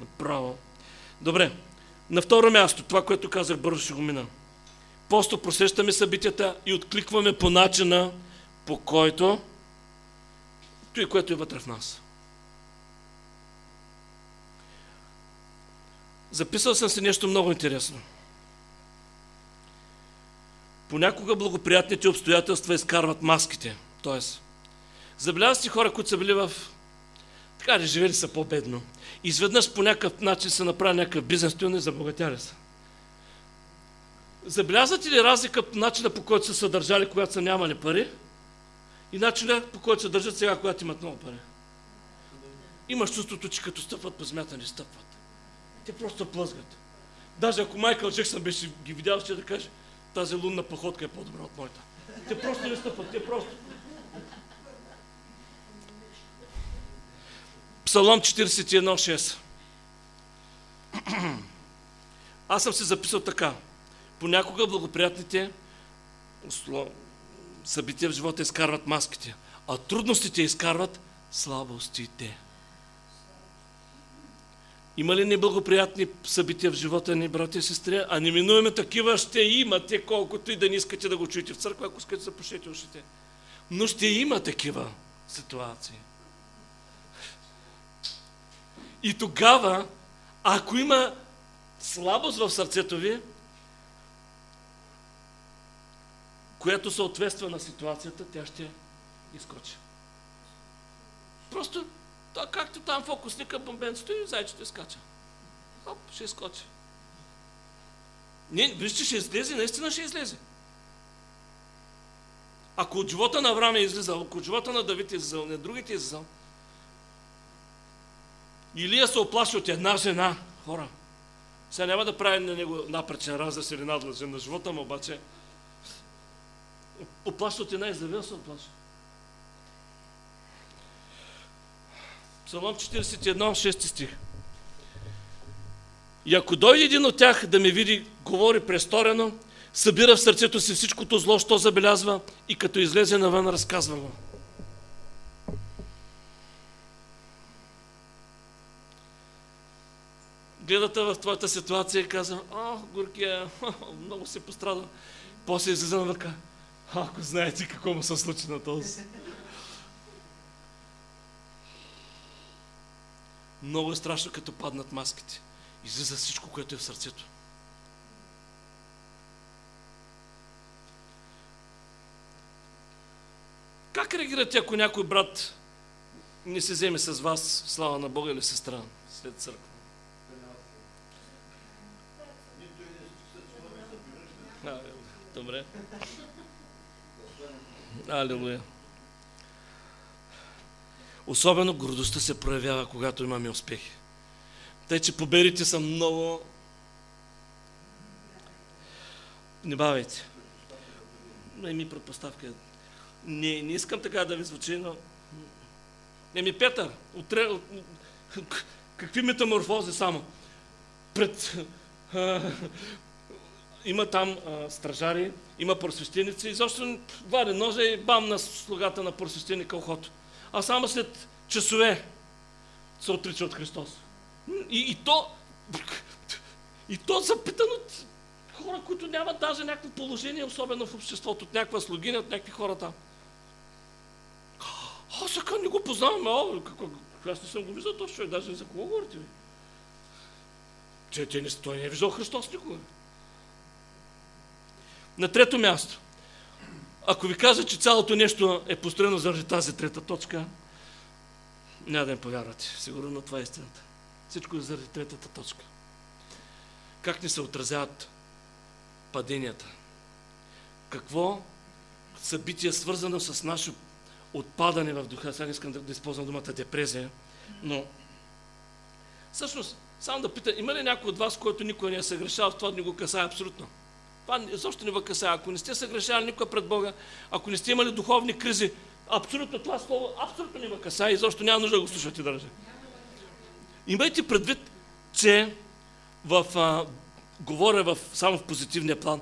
направо. Добре, на второ място, това, което казах, бързо ще го мина. Просто просещаме събитията и откликваме по начина, по който той, което е вътре в нас. Записал съм си нещо много интересно. Понякога благоприятните обстоятелства изкарват маските. Тоест, забелязвате хора, които са били в... Така ли, живели са по-бедно. Изведнъж по някакъв начин се направи някакъв бизнес, стои и забогатяли са. Забелязвате ли разлика по начина по който са съдържали, когато са нямали пари и начина по който се държат сега, когато имат много пари? Имаш чувството, че като стъпват по земята, не стъпват. Те просто плъзгат. Даже ако Майкъл Джексън беше ги видял, ще да каже, тази лунна походка е по-добра от моята. Те просто не стъпват, те просто. Псалом 41.6 Аз съм се записал така. Понякога благоприятните събития в живота изкарват маските, а трудностите изкарват слабостите. Има ли неблагоприятни събития в живота ни, брати и сестри? А неминуеме такива ще имате, колкото и да не искате да го чуете в църква, ако искате запушете ушите. Но ще има такива ситуации. И тогава, ако има слабост в сърцето ви, която съответства на ситуацията, тя ще изкочи. Просто то, както там фокусника бомбенцето и зайчето изкача. Оп, ще изкочи. Не, вижте, ще излезе, наистина ще излезе. Ако от живота на Авраам е излизал, ако от живота на Давид е излизал, не другите е излизал, Илия се оплаши от една жена, хора. Сега няма да прави на него напречен разрез или надлъжен на живота му, обаче оплаши от една и завел се оплаши. Псалом 41, 6 стих. И ако дойде един от тях да ме види, говори престорено, събира в сърцето си всичкото зло, що забелязва и като излезе навън, разказва го. Гледата в твоята ситуация и казва, о, горкия, много се пострада. После излиза на върка. Ако знаете какво му се случи на този. Много е страшно, като паднат маските. Излиза всичко, което е в сърцето. Как реагирате, ако някой брат не се вземе с вас, слава на Бога или сестра, след църква? Добре. Алилуя. Особено гордостта се проявява, когато имаме успехи. Тъй, че победите са много Не бавайте. Не ми предпоставка. Не, не искам така да ви звучи, но... Еми, Петър, отре... от... какви метаморфози само? Пред... Има там а, стражари, има просвещеници и защо вади ножа и бам на слугата на просвещеника ухото. А само след часове се отрича от Христос. И, и то, и то запитан от хора, които нямат даже някакво положение, особено в обществото, от някаква слугиня, от някакви хора там. Аз сега не го познавам, а, какво, аз не съм го виждал този човек, даже за кого говорите ви. Те той не е виждал Христос никога. На трето място, ако ви кажа, че цялото нещо е построено заради тази трета точка, няма да им повярвате. Сигурно това е истината. Всичко е заради третата точка. Как ни се отразяват паденията? Какво събитие е свързано с наше отпадане в духа? Сега не искам да, използвам думата депресия, но всъщност, само да питам, има ли някой от вас, който никой не е съгрешал, това не го касае абсолютно? Това защо не ви? Ако не сте съгрешали никога пред Бога, ако не сте имали духовни кризи, абсолютно това слово абсолютно не ви и защо няма нужда да го слушате даже. Имайте предвид, че в, а, говоря в, само в позитивния план,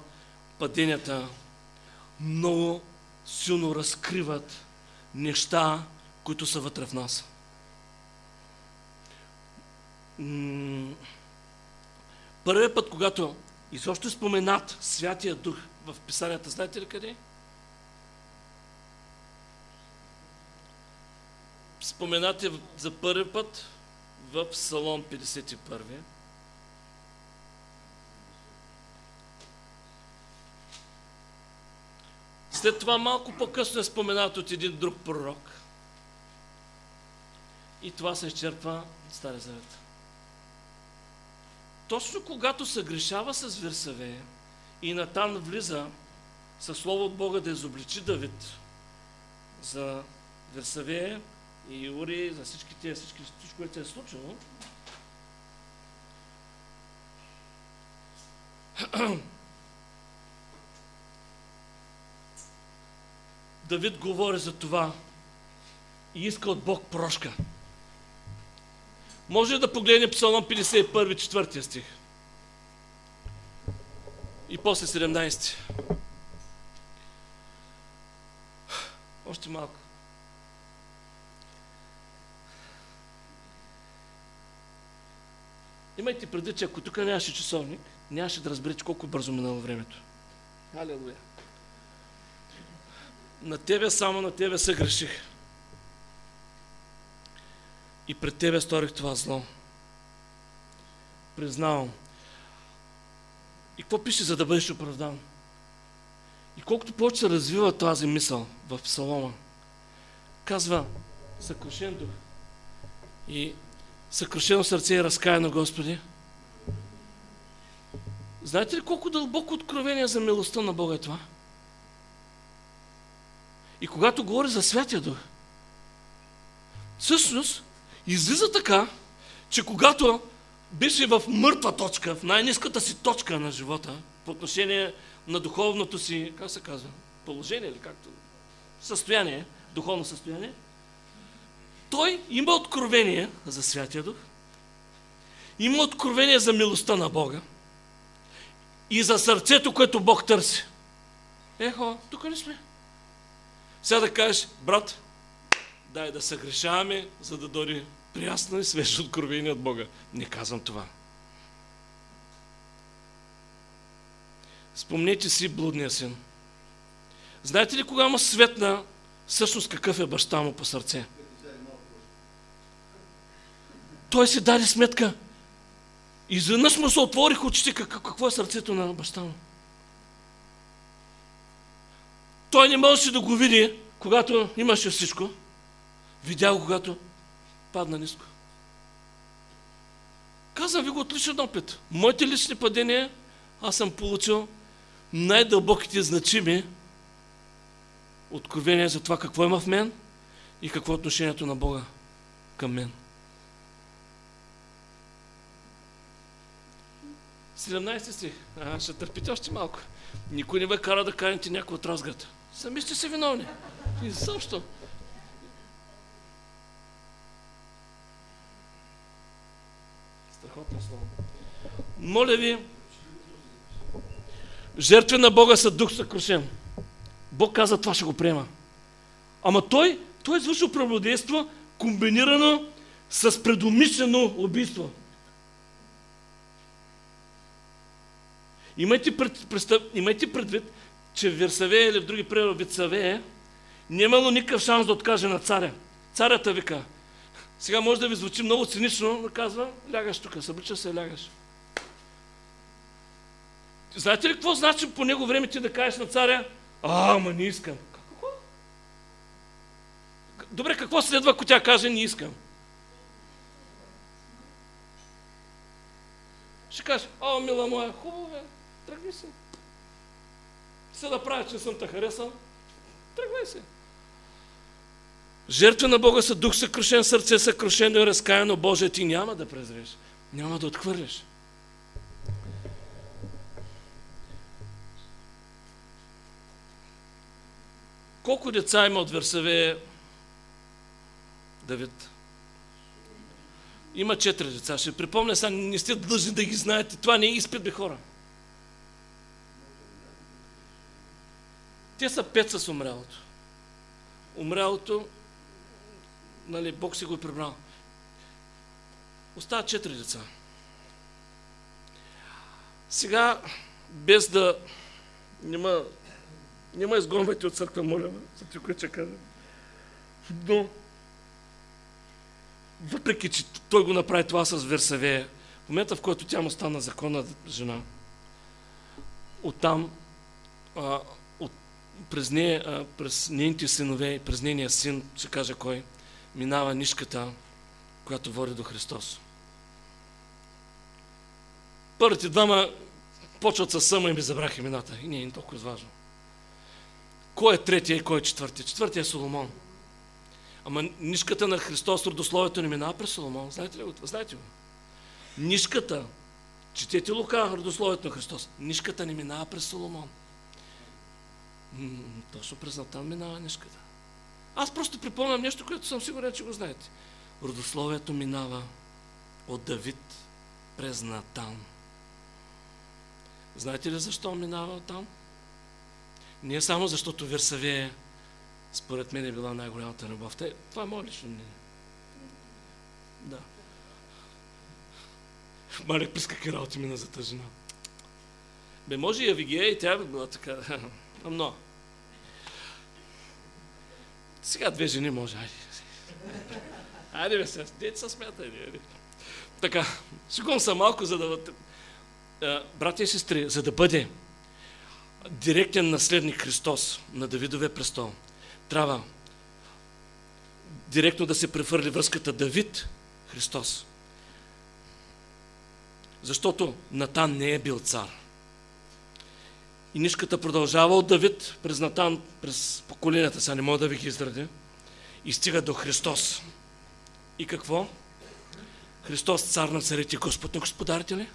паденията много силно разкриват неща, които са вътре в нас. Първият път, когато изобщо е споменат Святия Дух в Писанията, знаете ли къде? Споменате за първи път в Псалом 51. След това малко по-късно е споменат от един друг пророк. И това се изчерпва Стария Завет. Точно когато се грешава с Версаве и Натан влиза със Слово от Бога да изобличи Давид за Версаве и Ури, за всички тези, всички, всичко, което е случило, Давид говори за това и иска от Бог прошка. Може да погледне Псалом 51, 4 стих. И после 17. Още малко. Имайте преди, че ако тук нямаше часовник, нямаше да разберете колко бързо минало времето. Алелуя. На тебе, само на тебе се греших и пред Тебе сторих това зло. Признавам. И какво пише, за да бъдеш оправдан? И колкото повече се развива тази мисъл в Псалома, казва съкрушен дух и съкрушено сърце и разкаяно, Господи. Знаете ли колко дълбоко откровение за милостта на Бога е това? И когато говори за Святия Дух, всъщност Излиза така, че когато беше в мъртва точка, в най-низката си точка на живота, по отношение на духовното си, как се казва, положение или както, състояние, духовно състояние, той има откровение за Святия Дух, има откровение за милостта на Бога и за сърцето, което Бог търси. Ехо, тук ли сме? Сега да кажеш, брат, дай да съгрешаваме, за да дори прясно и свежо откровение от Бога. Не казвам това. Спомнете си блудния син. Знаете ли кога му светна всъщност какъв е баща му по сърце? Той си даде сметка. Изведнъж му се отворих очите какво е сърцето на баща му. Той не можеше да го види, когато имаше всичко. Видя го, когато падна ниско. Казвам ви го от личен опит. Моите лични падения аз съм получил най-дълбоките значими откровения за това какво има в мен и какво е отношението на Бога към мен. 17 стих. А, ще търпите още малко. Никой не ме кара да каните някой от разград. Сами сте се виновни. И също. Страхотно слово. Моля ви, жертви на Бога са дух съкрушен. Бог каза, това ще го приема. Ама той, той е извършил праводейство, комбинирано с предумишлено убийство. Имайте, пред, представ, имайте предвид, че в Версавея или в други преводи Вицавея нямало никакъв шанс да откаже на царя. Царята вика. Сега може да ви звучи много цинично, но казва, лягаш тук, съблича се, лягаш. Знаете ли какво значи по него време ти да кажеш на царя? А, ама не искам. Какво? Добре, какво следва, ако тя каже не искам? Ще каже, о, мила моя, хубаво бе, тръгни се. Се да правя, че съм те харесал, тръгвай се. Жертва на Бога са дух съкрушен, сърце съкрушено и разкаяно. Боже, ти няма да презреш, няма да отхвърляш. Колко деца има от Версаве Давид? Има четири деца. Ще припомня сега, не сте длъжни да ги знаете. Това не е изпит, бе хора. Те са пет с умрялото. Умрялото, нали, Бог си го е прибрал. Остават четири деца. Сега, без да няма, няма изгонвайте от църква, моля, за ти, което ще. Но, въпреки, че той го направи това с Версавея, в момента, в който тя му стана законна жена, оттам, а, от, през, нея, а, през нейните синове, през нейния син, ще кажа кой, минава нишката, която води до Христос. Първите двама почват със съма и ми забрах имената. И не е толкова важно. Кой е третия и кой е четвъртия? Четвъртия е Соломон. Ама нишката на Христос, родословието не минава през Соломон. Знаете ли го? Знаете го? Нишката, четете Лука, родословието на Христос, нишката не минава през Соломон. М- точно през Натан минава нишката. Аз просто припомням нещо, което съм сигурен, че го знаете. Родословието минава от Давид през Натан. Знаете ли защо минава там? Не е само защото Версавея според мен е била най-голямата любов. Това е мое лично мнение. Да. Малек през какви работи мина за тази жена. Бе, може и Авигея и тя би била така. Но. Сега две жени може. Айде. Айде бе, сега. Дете се смята. Айде. Така, шегувам се малко, за да... Братя и сестри, за да бъде директен наследник Христос на Давидовия престол, трябва директно да се прехвърли връзката Давид Христос. Защото Натан не е бил цар. И нишката продължава от Давид през Натан, през поколенията, сега не мога да ви ги изредя, и стига до Христос. И какво? Христос, цар на царите, Господ на господарите ли?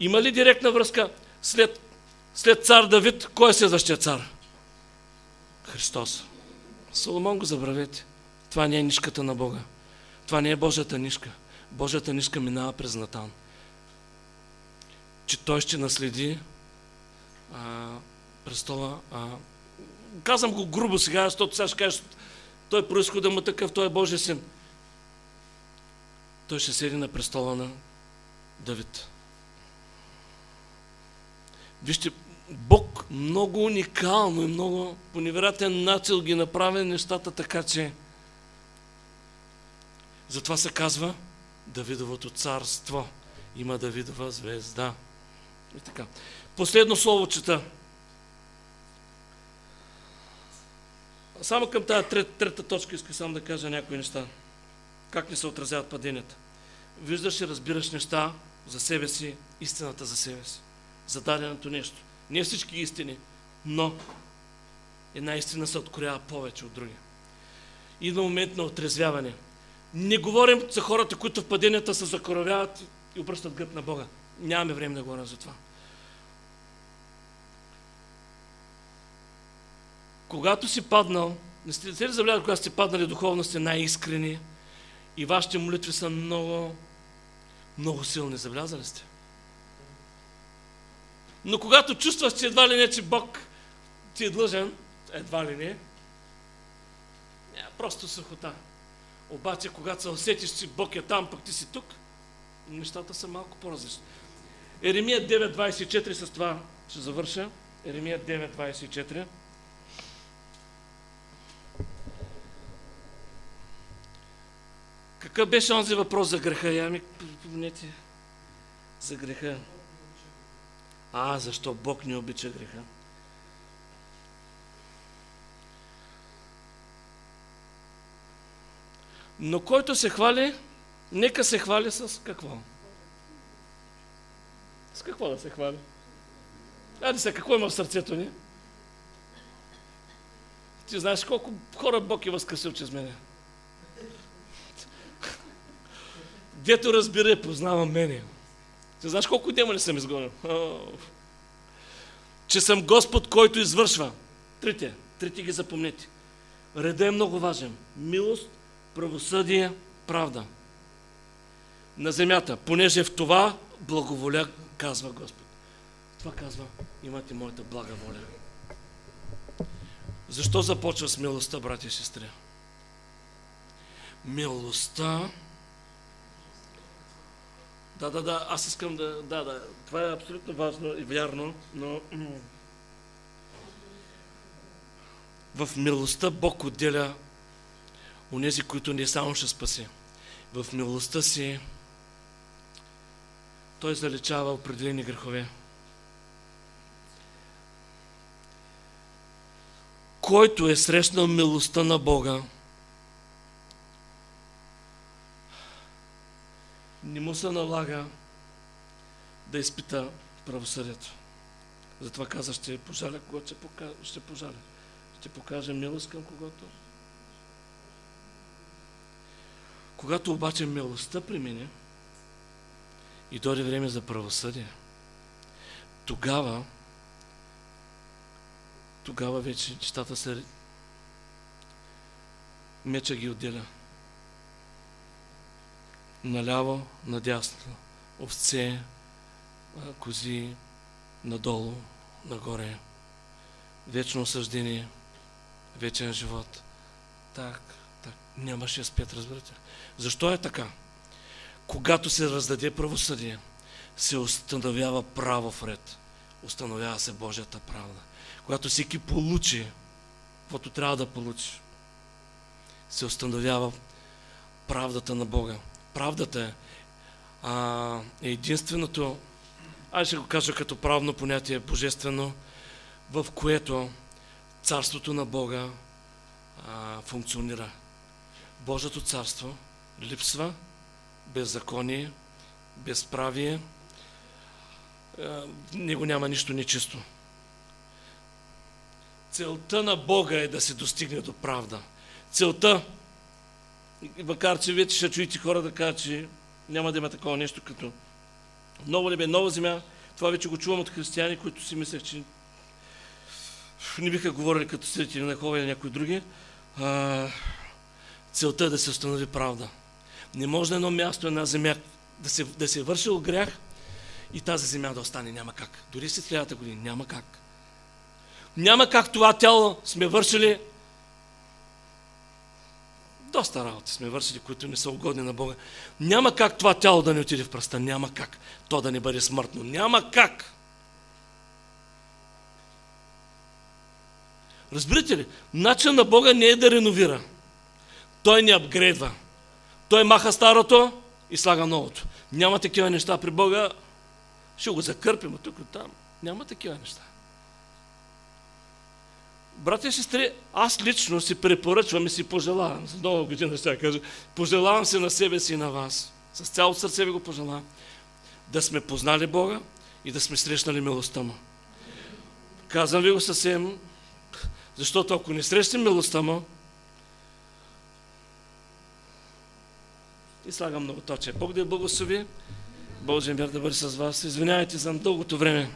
Има ли директна връзка след, след цар Давид? Кой е следващия цар? Христос. Соломон го забравете. Това не е нишката на Бога. Това не е Божията нишка. Божията нишка минава през Натан. Че той ще наследи престола. А, казвам го грубо сега, защото сега ще кажеш, той е происхода му такъв, той е Божия син. Той ще седи на престола на Давид. Вижте, Бог много уникално и много по невероятен начин ги направи нещата така, че затова се казва Давидовото царство. Има Давидова звезда. И така. Последно слово чета. Само към тази трет, трета точка искам само да кажа някои неща. Как ни се отразяват паденията. Виждаш и разбираш неща за себе си, истината за себе си, за даденото нещо. Не всички истини, но една истина се откроява повече от други. Идва момент на отрезвяване. Не говорим за хората, които в паденията се закоравяват и обръщат гръб на Бога. Нямаме време да говорим за това. Когато си паднал, не сте ли забелязали, когато сте паднали духовно, сте най-искрени и вашите молитви са много, много силни. Забелязали сте? Но когато чувстваш, че едва ли не, че Бог ти е длъжен, едва ли не, просто сухота. Обаче, когато се усетиш, че Бог е там, пък ти си тук, нещата са малко по-различни. Еремия 9.24 с това ще завърша. Еремия 9.24. Какъв беше онзи въпрос за греха? Я ми припомнете за греха. А, защо Бог не обича греха? Но който се хвали, нека се хвали с какво? С какво да се хвали? Айде се, какво има в сърцето ни? Ти знаеш колко хора Бог е възкресил чрез мене. Дето разбира, познава мене. Ти знаеш колко демони съм изгонил? Че съм Господ, който извършва. Трите. Трите ги запомнете. Реда е много важен. Милост, правосъдие, правда. На земята, понеже в това благоволя, казва Господ. Това казва, имате моята блага воля. Защо започва с милостта, брати и сестри? Милостта да, да, да, аз искам да, да, да, това е абсолютно важно и вярно, но в милостта Бог отделя онези, които не само ще спаси. В милостта си Той заличава определени грехове. Който е срещнал милостта на Бога, не му се налага да изпита правосъдието. Затова каза, ще пожаля, когато ще, покажа, ще пожаля. Ще покаже милост към когото. Когато обаче милостта премине и дойде време за правосъдие, тогава тогава вече нещата се меча ги отделя наляво, надясно, овце, кози, надолу, нагоре, вечно осъждение, вечен живот. Так, так. Няма 6-5, разбирате. Защо е така? Когато се раздаде правосъдие, се установява право в ред. Установява се Божията правда. Когато всеки получи, каквото трябва да получи, се установява правдата на Бога правдата а, е единственото, аз ще го кажа като правно понятие, божествено, в което царството на Бога а, функционира. Божието царство липсва, беззаконие, безправие, него няма нищо нечисто. Целта на Бога е да се достигне до правда. Целта макар че вече ще чуете хора да кажат, че няма да има такова нещо като ново небе, нова земя. Това вече го чувам от християни, които си мислех, че не биха говорили като средители на Хова или някои други. Целта е да се установи правда. Не може на едно място, една земя да се, да се е вършил грях и тази земя да остане. Няма как. Дори след хилядата години. Няма как. Няма как това тяло сме вършили доста работи сме вършили, които не са угодни на Бога. Няма как това тяло да не отиде в пръста. Няма как. То да не бъде смъртно. Няма как. Разбирате ли? Начин на Бога не е да реновира. Той не апгрейдва. Той маха старото и слага новото. Няма такива неща при Бога. Ще го закърпим тук от там. Няма такива неща. Братя и сестри, аз лично си препоръчвам и си пожелавам, за нова година ще кажа, пожелавам се на себе си и на вас. С цялото сърце ви го пожелавам. Да сме познали Бога и да сме срещнали милостта Му. Казвам ви го съвсем, защото ако не срещнем милостта Му, и слагам много точе. Бог да я благослови. Божия мир да бъде с вас. Извинявайте за дългото време.